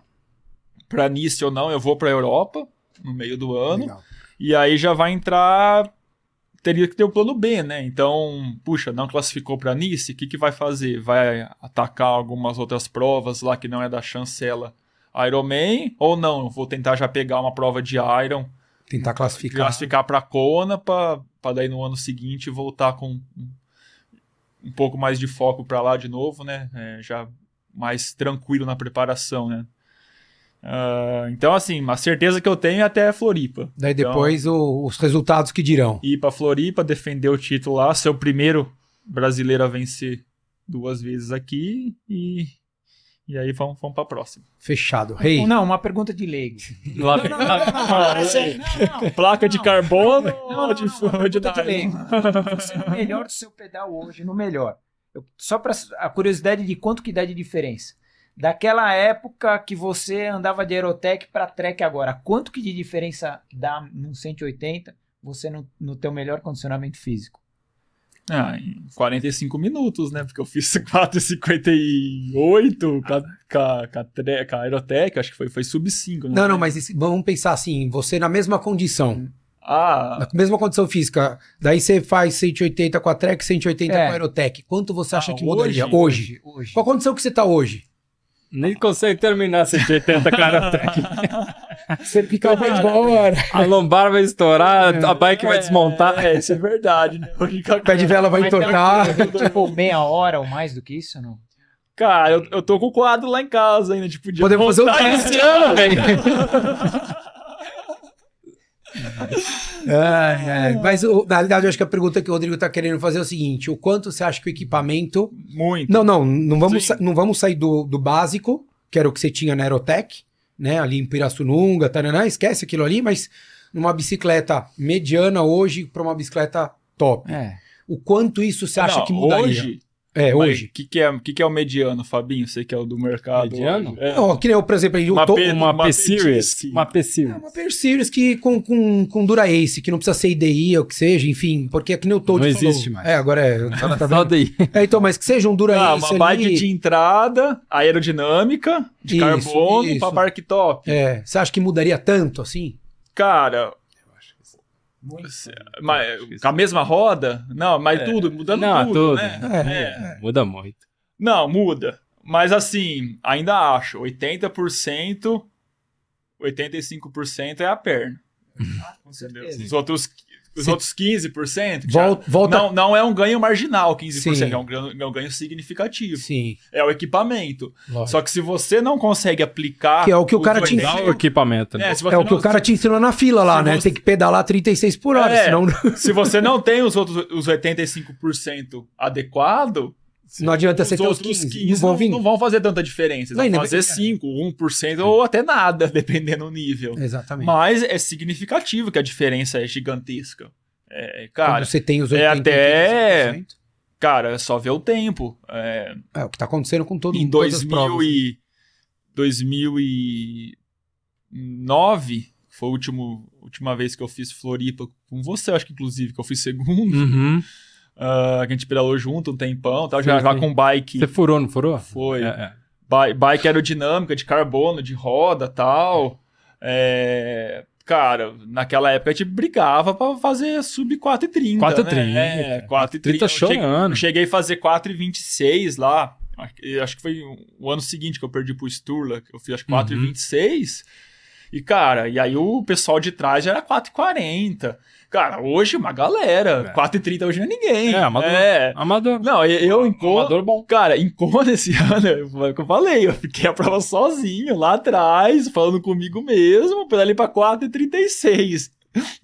pra Nice ou não, eu vou pra Europa no meio do ano. Legal. E aí já vai entrar. Teria que ter o plano B, né? Então, puxa, não classificou para Nice, o que, que vai fazer? Vai atacar algumas outras provas lá que não é da chancela Ironman? Ou não? Vou tentar já pegar uma prova de Iron, Tentar classificar. classificar para Kona, para daí no ano seguinte voltar com um, um pouco mais de foco para lá de novo, né? É, já mais tranquilo na preparação, né? Ah, então, assim, a certeza que eu tenho é até Floripa Daí depois o- os resultados que dirão. ir para Floripa, defender o título lá, ser o primeiro brasileiro a vencer duas vezes aqui e, e aí vamos, vamos para a próxima. Fechado. Rei. Não, uma pergunta de leigo. Lá vem. Placa de carbono ou de, ou de Pergunta de leigo. Você no melhor do seu pedal hoje, no melhor. Eu- só para a curiosidade de quanto que dá de diferença. Daquela época que você andava de Aerotech para Trek agora, quanto que de diferença dá num 180 você no, no teu melhor condicionamento físico? Ah, em 45 minutos, né? Porque eu fiz 4,58 com a, com, a, com, a tre- com a Aerotech, acho que foi, foi sub 5. Não, não, mas esse- vamos pensar assim, você na mesma condição, Ah, na mesma condição física, daí você faz 180 com a Trek, 180 É. com a Aerotech. Quanto você acha Ah, que mudaria hoje? hoje? Hoje. Qual a condição que você tá hoje? Nem consegue terminar 180 Karatec. Você fica vai embora. A lombar vai estourar, a bike vai desmontar. É, isso é verdade, né? O pé de vela vai entortar. tipo meia hora ou mais do que isso, não? Cara, eu, eu tô com o quadro lá em casa ainda, tipo, podia Podemos fazer um teste esse ano, velho. É, é. Mas o- na realidade, eu acho que a pergunta que o Rodrigo tá querendo fazer é o seguinte: o quanto você acha que o equipamento. Muito. Não, não, não vamos, sa- não vamos sair do, do básico, que era o que você tinha na Aerotech, né? Ali em Pirassununga, taraná, esquece aquilo ali, mas numa bicicleta mediana hoje para uma bicicleta top. É. O quanto isso você acha Não, que mudaria? Hoje, é, mas hoje. O que, que, é, que, que é o mediano, Fabinho? Você que é o do mercado. Mediano? É. Não, que nem eu, por exemplo, eu Uma tô, P- Uma Uma P-Series. Uma É P-Series. uma Per Series que com, com, com Dura Ace, que não precisa ser IDI ou que seja, enfim, porque aqui nem o Toad Não falou. existe mais. É, agora é. Tá, tá Só. É, então, mas que seja um Dura Ah, Ace uma bike ali. de entrada, aerodinâmica, de Isso, carbono isso. pra bike top. É, você acha que mudaria tanto assim? Cara, mas, com a mesma roda? Não, mas É. tudo, mudando Não, tudo, tudo. né? É. É. Muda muito. Não, muda. Mas assim, ainda acho, 80%, 85% é a perna. Com Entendeu? certeza. Os outros, os Sim. outros 15%, Volta- volta- não, não é um ganho marginal, 15%, Sim. é um, ganho, é um ganho significativo. Sim. É o equipamento. lógico. Só que se você não consegue aplicar. Que é o que o cara te 80 Dá o equipamento, né? É, se você É o que não- o cara te ensinou na fila lá, se né? você- Tem que pedalar 36 por hora, É. senão Se você não tem os outros os 85% adequado, não adianta você os ter os outros 15. 15 não vão vir. não vão fazer tanta diferença. Não, vão fazer bem- 5, 1% ou até nada, dependendo do nível. Exatamente. Mas é significativo que a diferença é gigantesca. É, cara, Quando você tem os é 80, até- 85%. cara, é só ver o tempo. É, É o que tá acontecendo com todo em todas as 2000 provas. e 2000 e 2009, foi a último, última vez que eu fiz Floripa com você, acho que inclusive, que eu fui segundo. Uhum. Uh, que a gente pedalou junto um tempão, tal, já, sim. com bike. Você furou, não furou? Foi. É, é. Bi- bike aerodinâmica, de carbono, de roda tal. É, Cara, naquela época a gente brigava pra fazer sub 4,30. 4,30. Né? É, 4,30. 30 Eu cheguei- chorando. Eu cheguei a fazer 4,26 lá. Acho que- foi o ano seguinte que eu perdi pro Sturla, eu fiz acho que Uhum. 4,26. E, cara, e aí o pessoal de trás já era 4,40. Cara, hoje uma galera. É. 4,30 hoje não é ninguém. É, amador. É. Amador. Não, eu- em Kona- Amador bom. Cara, em Kona esse ano, foi o que eu falei, eu fiquei a prova sozinho, lá atrás, falando comigo mesmo, pedalei pra 4,36.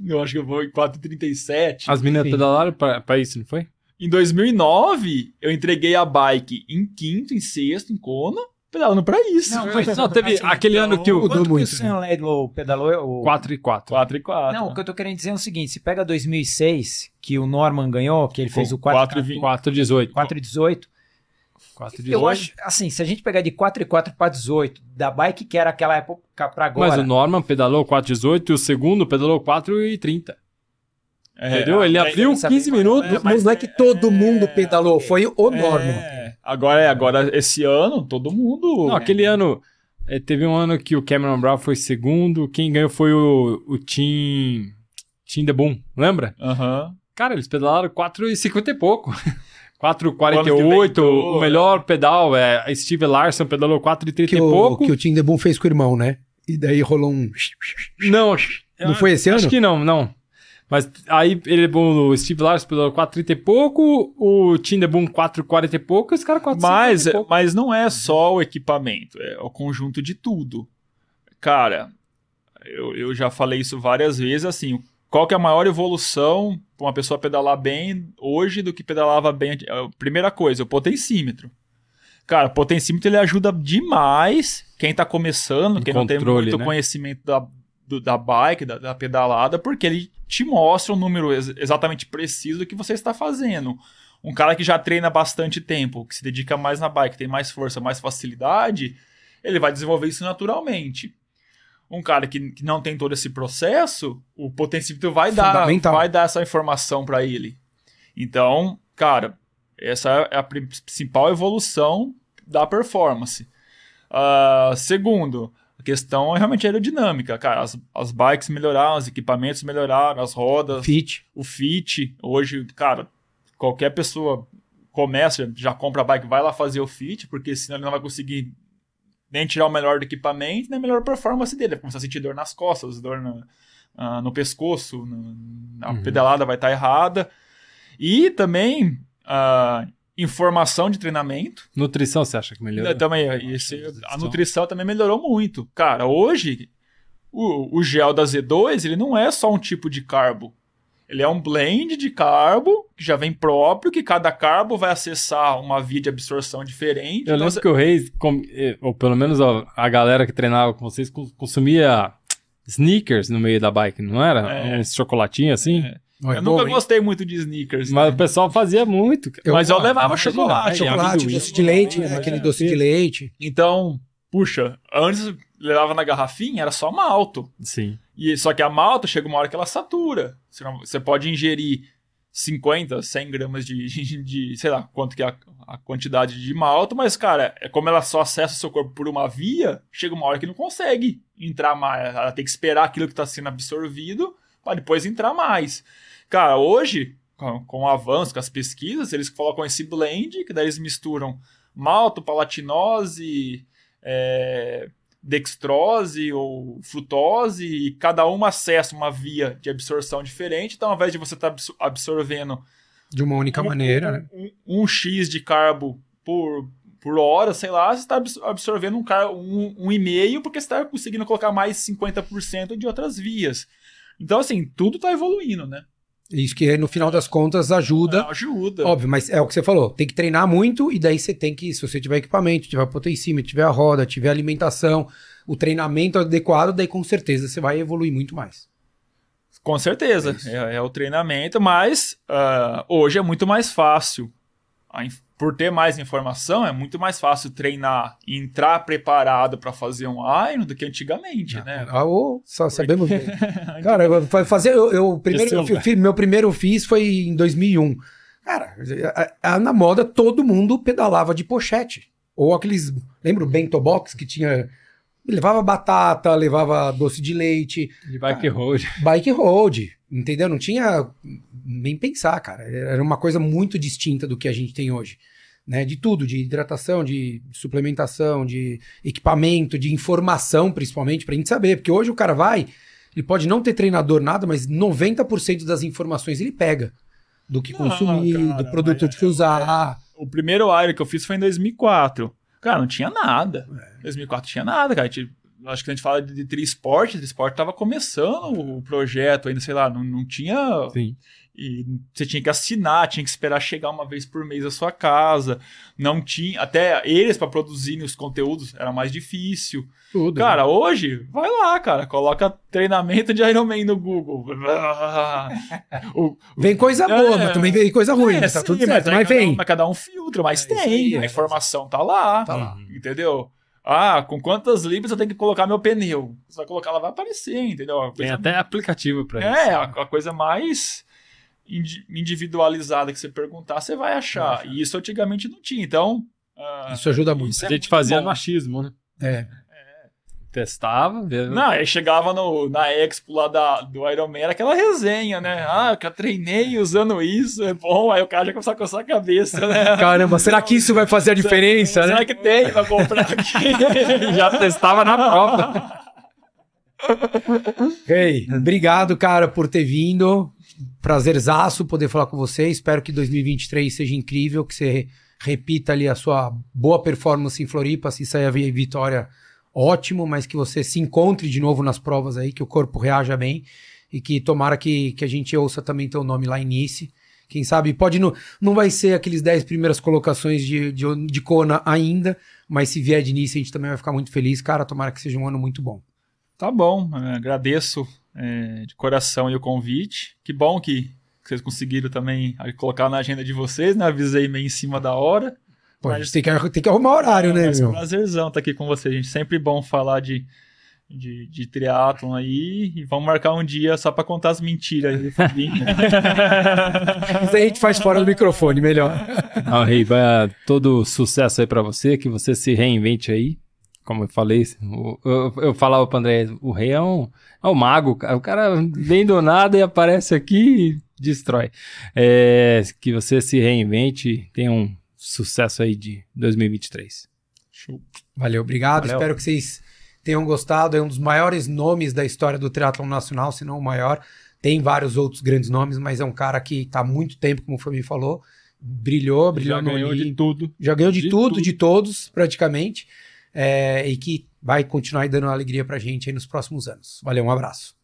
Eu acho que eu vou em 4,37. As meninas Sim. pedalaram pra, pra isso, não foi? Em 2009, eu entreguei a bike em quinto, em sexto, em Kona, pedalando pra isso. Não, foi- Não, teve assim, aquele ano que o. Mudou Quanto que o muito, Sam Laidlow pedalou? O... 4 e 4. 4 e 4. Não, o que eu tô querendo dizer é o seguinte: se pega 2006, que o Norman ganhou, que ele fez o 4 4 e 4 18. 4 e 18. 4 Eu acho, assim, se a gente pegar de 4 e 4 para 18, da bike que era aquela época pra agora. Mas o Norman pedalou 4 18 e o segundo pedalou 4 e 30. É, Entendeu? Ele é, abriu essa 15 mesma- minutos. Não, mas não é que todo mundo pedalou, foi o Norman. É, agora, é, agora, esse ano, todo mundo. Não, aquele ano. é, teve um ano que o Cameron Brown foi segundo. Quem ganhou foi o, o Team. Team The Boom, lembra? Aham. Cara, eles pedalaram 4,50 e pouco. O ano que 4,48. ventou, O melhor pedal é a Steve Larson pedalou 4,30 Que e o, pouco. que o Tim Debon fez com o irmão, né? E daí rolou um. Não, Não foi esse ano? Acho que não, não. Mas aí ele, o Steve Larson pedalou 4,30 e pouco, o Tim DeBoom 4,40 e pouco, e os caras 4,50 Mas, e pouco. mas não é só o equipamento, é o conjunto de tudo. Cara, eu, eu já falei isso várias vezes, assim, qual que é a maior evolução para uma pessoa pedalar bem hoje do que pedalava bem? Primeira coisa, o potencímetro. Cara, o potencímetro ele ajuda demais quem tá começando, No quem não tem controle, muito né? conhecimento da, do- da bike, da, da pedalada, porque ele te mostra um número ex- exatamente preciso do que você está fazendo. Um cara que já treina bastante tempo, que se dedica mais na bike, tem mais força, mais facilidade, ele vai desenvolver isso naturalmente. Um cara que, que não tem todo esse processo, o potencímetro vai dar, vai dar essa informação para ele. Então, cara, essa é a pri- principal evolução da performance. Ah, segundo, a questão é realmente aerodinâmica. Cara, as, as bikes melhoraram, os equipamentos melhoraram, as rodas, Fit. o fit. Hoje, cara, qualquer pessoa começa, já compra a bike, vai lá fazer o fit, porque senão ele não vai conseguir nem tirar o melhor do equipamento, nem a melhor performance dele. Vai começar a sentir dor nas costas, dor na- ah, no pescoço, no- a Uhum. pedalada vai estar errada. E também a informação de treinamento. Nutrição, você acha que melhorou? Também, esse- a nutrição também melhorou muito. Cara, hoje, o, o gel da Z2, ele não é só um tipo de carbo. Ele é um blend de carbo, que já vem próprio, que cada carbo vai acessar uma via de absorção diferente. Eu Então, lembro que o Reis, com- eh, ou pelo menos a, galera que treinava com vocês, cons- consumia sneakers no meio da bike, não era? É. Uns chocolatinhos assim? É. Não, é eu bom, nunca hein? gostei muito de sneakers. Mas né? o pessoal fazia muito. Eu- Mas eu levava imagina, chocolate. é, Chocolate, amendoim. doce de leite, né? Aquele doce de leite. Então, puxa, antes levava na garrafinha, era só malto. Sim. E, só que a malta chega uma hora que ela satura. Você, não- você pode ingerir 50, 100 gramas de, de, de- sei lá, quanto que é a, a quantidade de malta, mas, cara, é como ela só acessa o seu corpo por uma via, chega uma hora que não consegue entrar mais. Ela tem que esperar aquilo que está sendo absorvido para depois entrar mais. Cara, hoje, com, com o avanço, com as pesquisas, eles colocam esse blend, que daí eles misturam malto, palatinose, é, dextrose ou frutose e cada uma acessa uma via de absorção diferente. Então, ao invés de você estar absorvendo De uma única um, maneira, né? um, um X de carbo por, por hora, sei lá, você está absorvendo um, car um, um e-mail porque você está conseguindo colocar mais 50% de outras vias. Então, assim, tudo está evoluindo, né? Isso que no final das contas ajuda. Ajuda. Óbvio, mas é o que você falou. Tem que treinar muito e daí você tem que, se você tiver equipamento, tiver potencímetro, tiver a roda, tiver alimentação, o treinamento adequado, daí com certeza você vai evoluir muito mais. Com certeza, É é, é o treinamento, mas ah, hoje é muito mais fácil a por ter mais informação, é muito mais fácil treinar e entrar preparado para fazer um Iron do que antigamente, né? Ah, ô, só sabemos. bem. Cara, eu fazer. Eu, eu primeiro, eu fi- meu primeiro fiz foi em 2001. Cara, a- a- na moda todo mundo pedalava de pochete. Ou aqueles. Lembra o Bento Box que tinha. Levava batata, levava doce de leite, De bike road. bike road, entendeu? Não tinha nem pensar, cara. Era uma coisa muito distinta do que a gente tem hoje. Né? De tudo, de hidratação, de suplementação, de equipamento, de informação, principalmente, pra gente saber. Porque hoje o cara vai, ele pode não ter treinador, nada, mas 90% das informações ele pega. Do que Não, consumir, cara, do produto mas que usar. O primeiro Iron que eu fiz foi em 2004. Cara, não tinha nada. É. 2004 tinha nada, cara. A gente- acho que a gente fala de, de Trisport, Trisport tava começando o projeto ainda, sei lá, não, não tinha Sim. E você tinha que assinar, tinha que esperar chegar uma vez por mês à sua casa. Não tinha. Até eles, para produzirem os conteúdos, era mais difícil. Tudo. Cara, hoje, vai lá, cara. Coloca treinamento de Ironman no Google. O- Vem coisa boa, É. mas também vem coisa ruim. é, né? tá sim, tudo mas, certo. aí Mas cada um- vem. mas cada um filtra, mas É tem. aí, a é. informação tá lá. Tá lá. Entendeu? Ah, com quantas libras eu tenho que colocar meu pneu? Você vai colocar, ela vai aparecer, entendeu? A Tem até aplicativo pra é, isso. a, a coisa mais indi- individualizada que você perguntar, você vai achar. E isso antigamente não tinha. Então. ah, Isso ajuda muito. isso A é gente muito fazia bom. no achismo, né? É. Testava, via- Não, aí chegava no, na Expo lá da, do Iron Man, era aquela resenha, né? Ah, eu treinei usando isso, é bom. Aí o cara já começou a coçar a cabeça, né? Caramba, será que isso vai fazer a diferença, né? Será que tem pra comprar aqui? já testava na prova. Ei, obrigado, cara, por ter vindo. Prazerzaço poder falar com você. Espero que 2023 seja incrível, que você repita ali a sua boa performance em Floripa, se sair a vi- vitória, ótimo, mas que você se encontre de novo nas provas aí, que o corpo reaja bem e que tomara que, que a gente ouça também teu nome lá em Nice. Quem sabe, pode não, não vai ser aqueles 10 primeiras colocações de, de, de Kona ainda, mas se vier de Nice a gente também vai ficar muito feliz. Cara, tomara que seja um ano muito bom. Tá bom, é, agradeço é, de coração o convite. Que bom que, que vocês conseguiram também colocar na agenda de vocês, né? Avisei meio em cima da hora. Pô, a gente tem que, tem que arrumar horário, né, Mas meu? prazerzão estar aqui com vocês, gente. Sempre bom falar de, de, de triatlon aí. E vamos marcar um dia só pra contar as mentiras aí do Fabinho. Isso aí a gente faz fora do microfone, melhor. Ah, Rei, vai todo sucesso aí pra você, que você se reinvente aí. Como eu falei, o- eu, eu falava pro André, o Rei é um, é um mago, cara. O cara vem do nada e aparece aqui e destrói. É, que você se reinvente, tenha um sucesso aí de 2023. Show. Valeu, obrigado. Valeu. Espero que vocês tenham gostado. É um dos maiores nomes da história do triatlon nacional, se não o maior. Tem vários outros grandes nomes, mas é um cara que está há muito tempo, como o Fabi falou. Brilhou, brilhou Já no ganhou de tudo. Já ganhou de, de tudo, tudo. de todos, praticamente. É, e que vai continuar aí dando alegria pra gente aí nos próximos anos. Valeu, um abraço.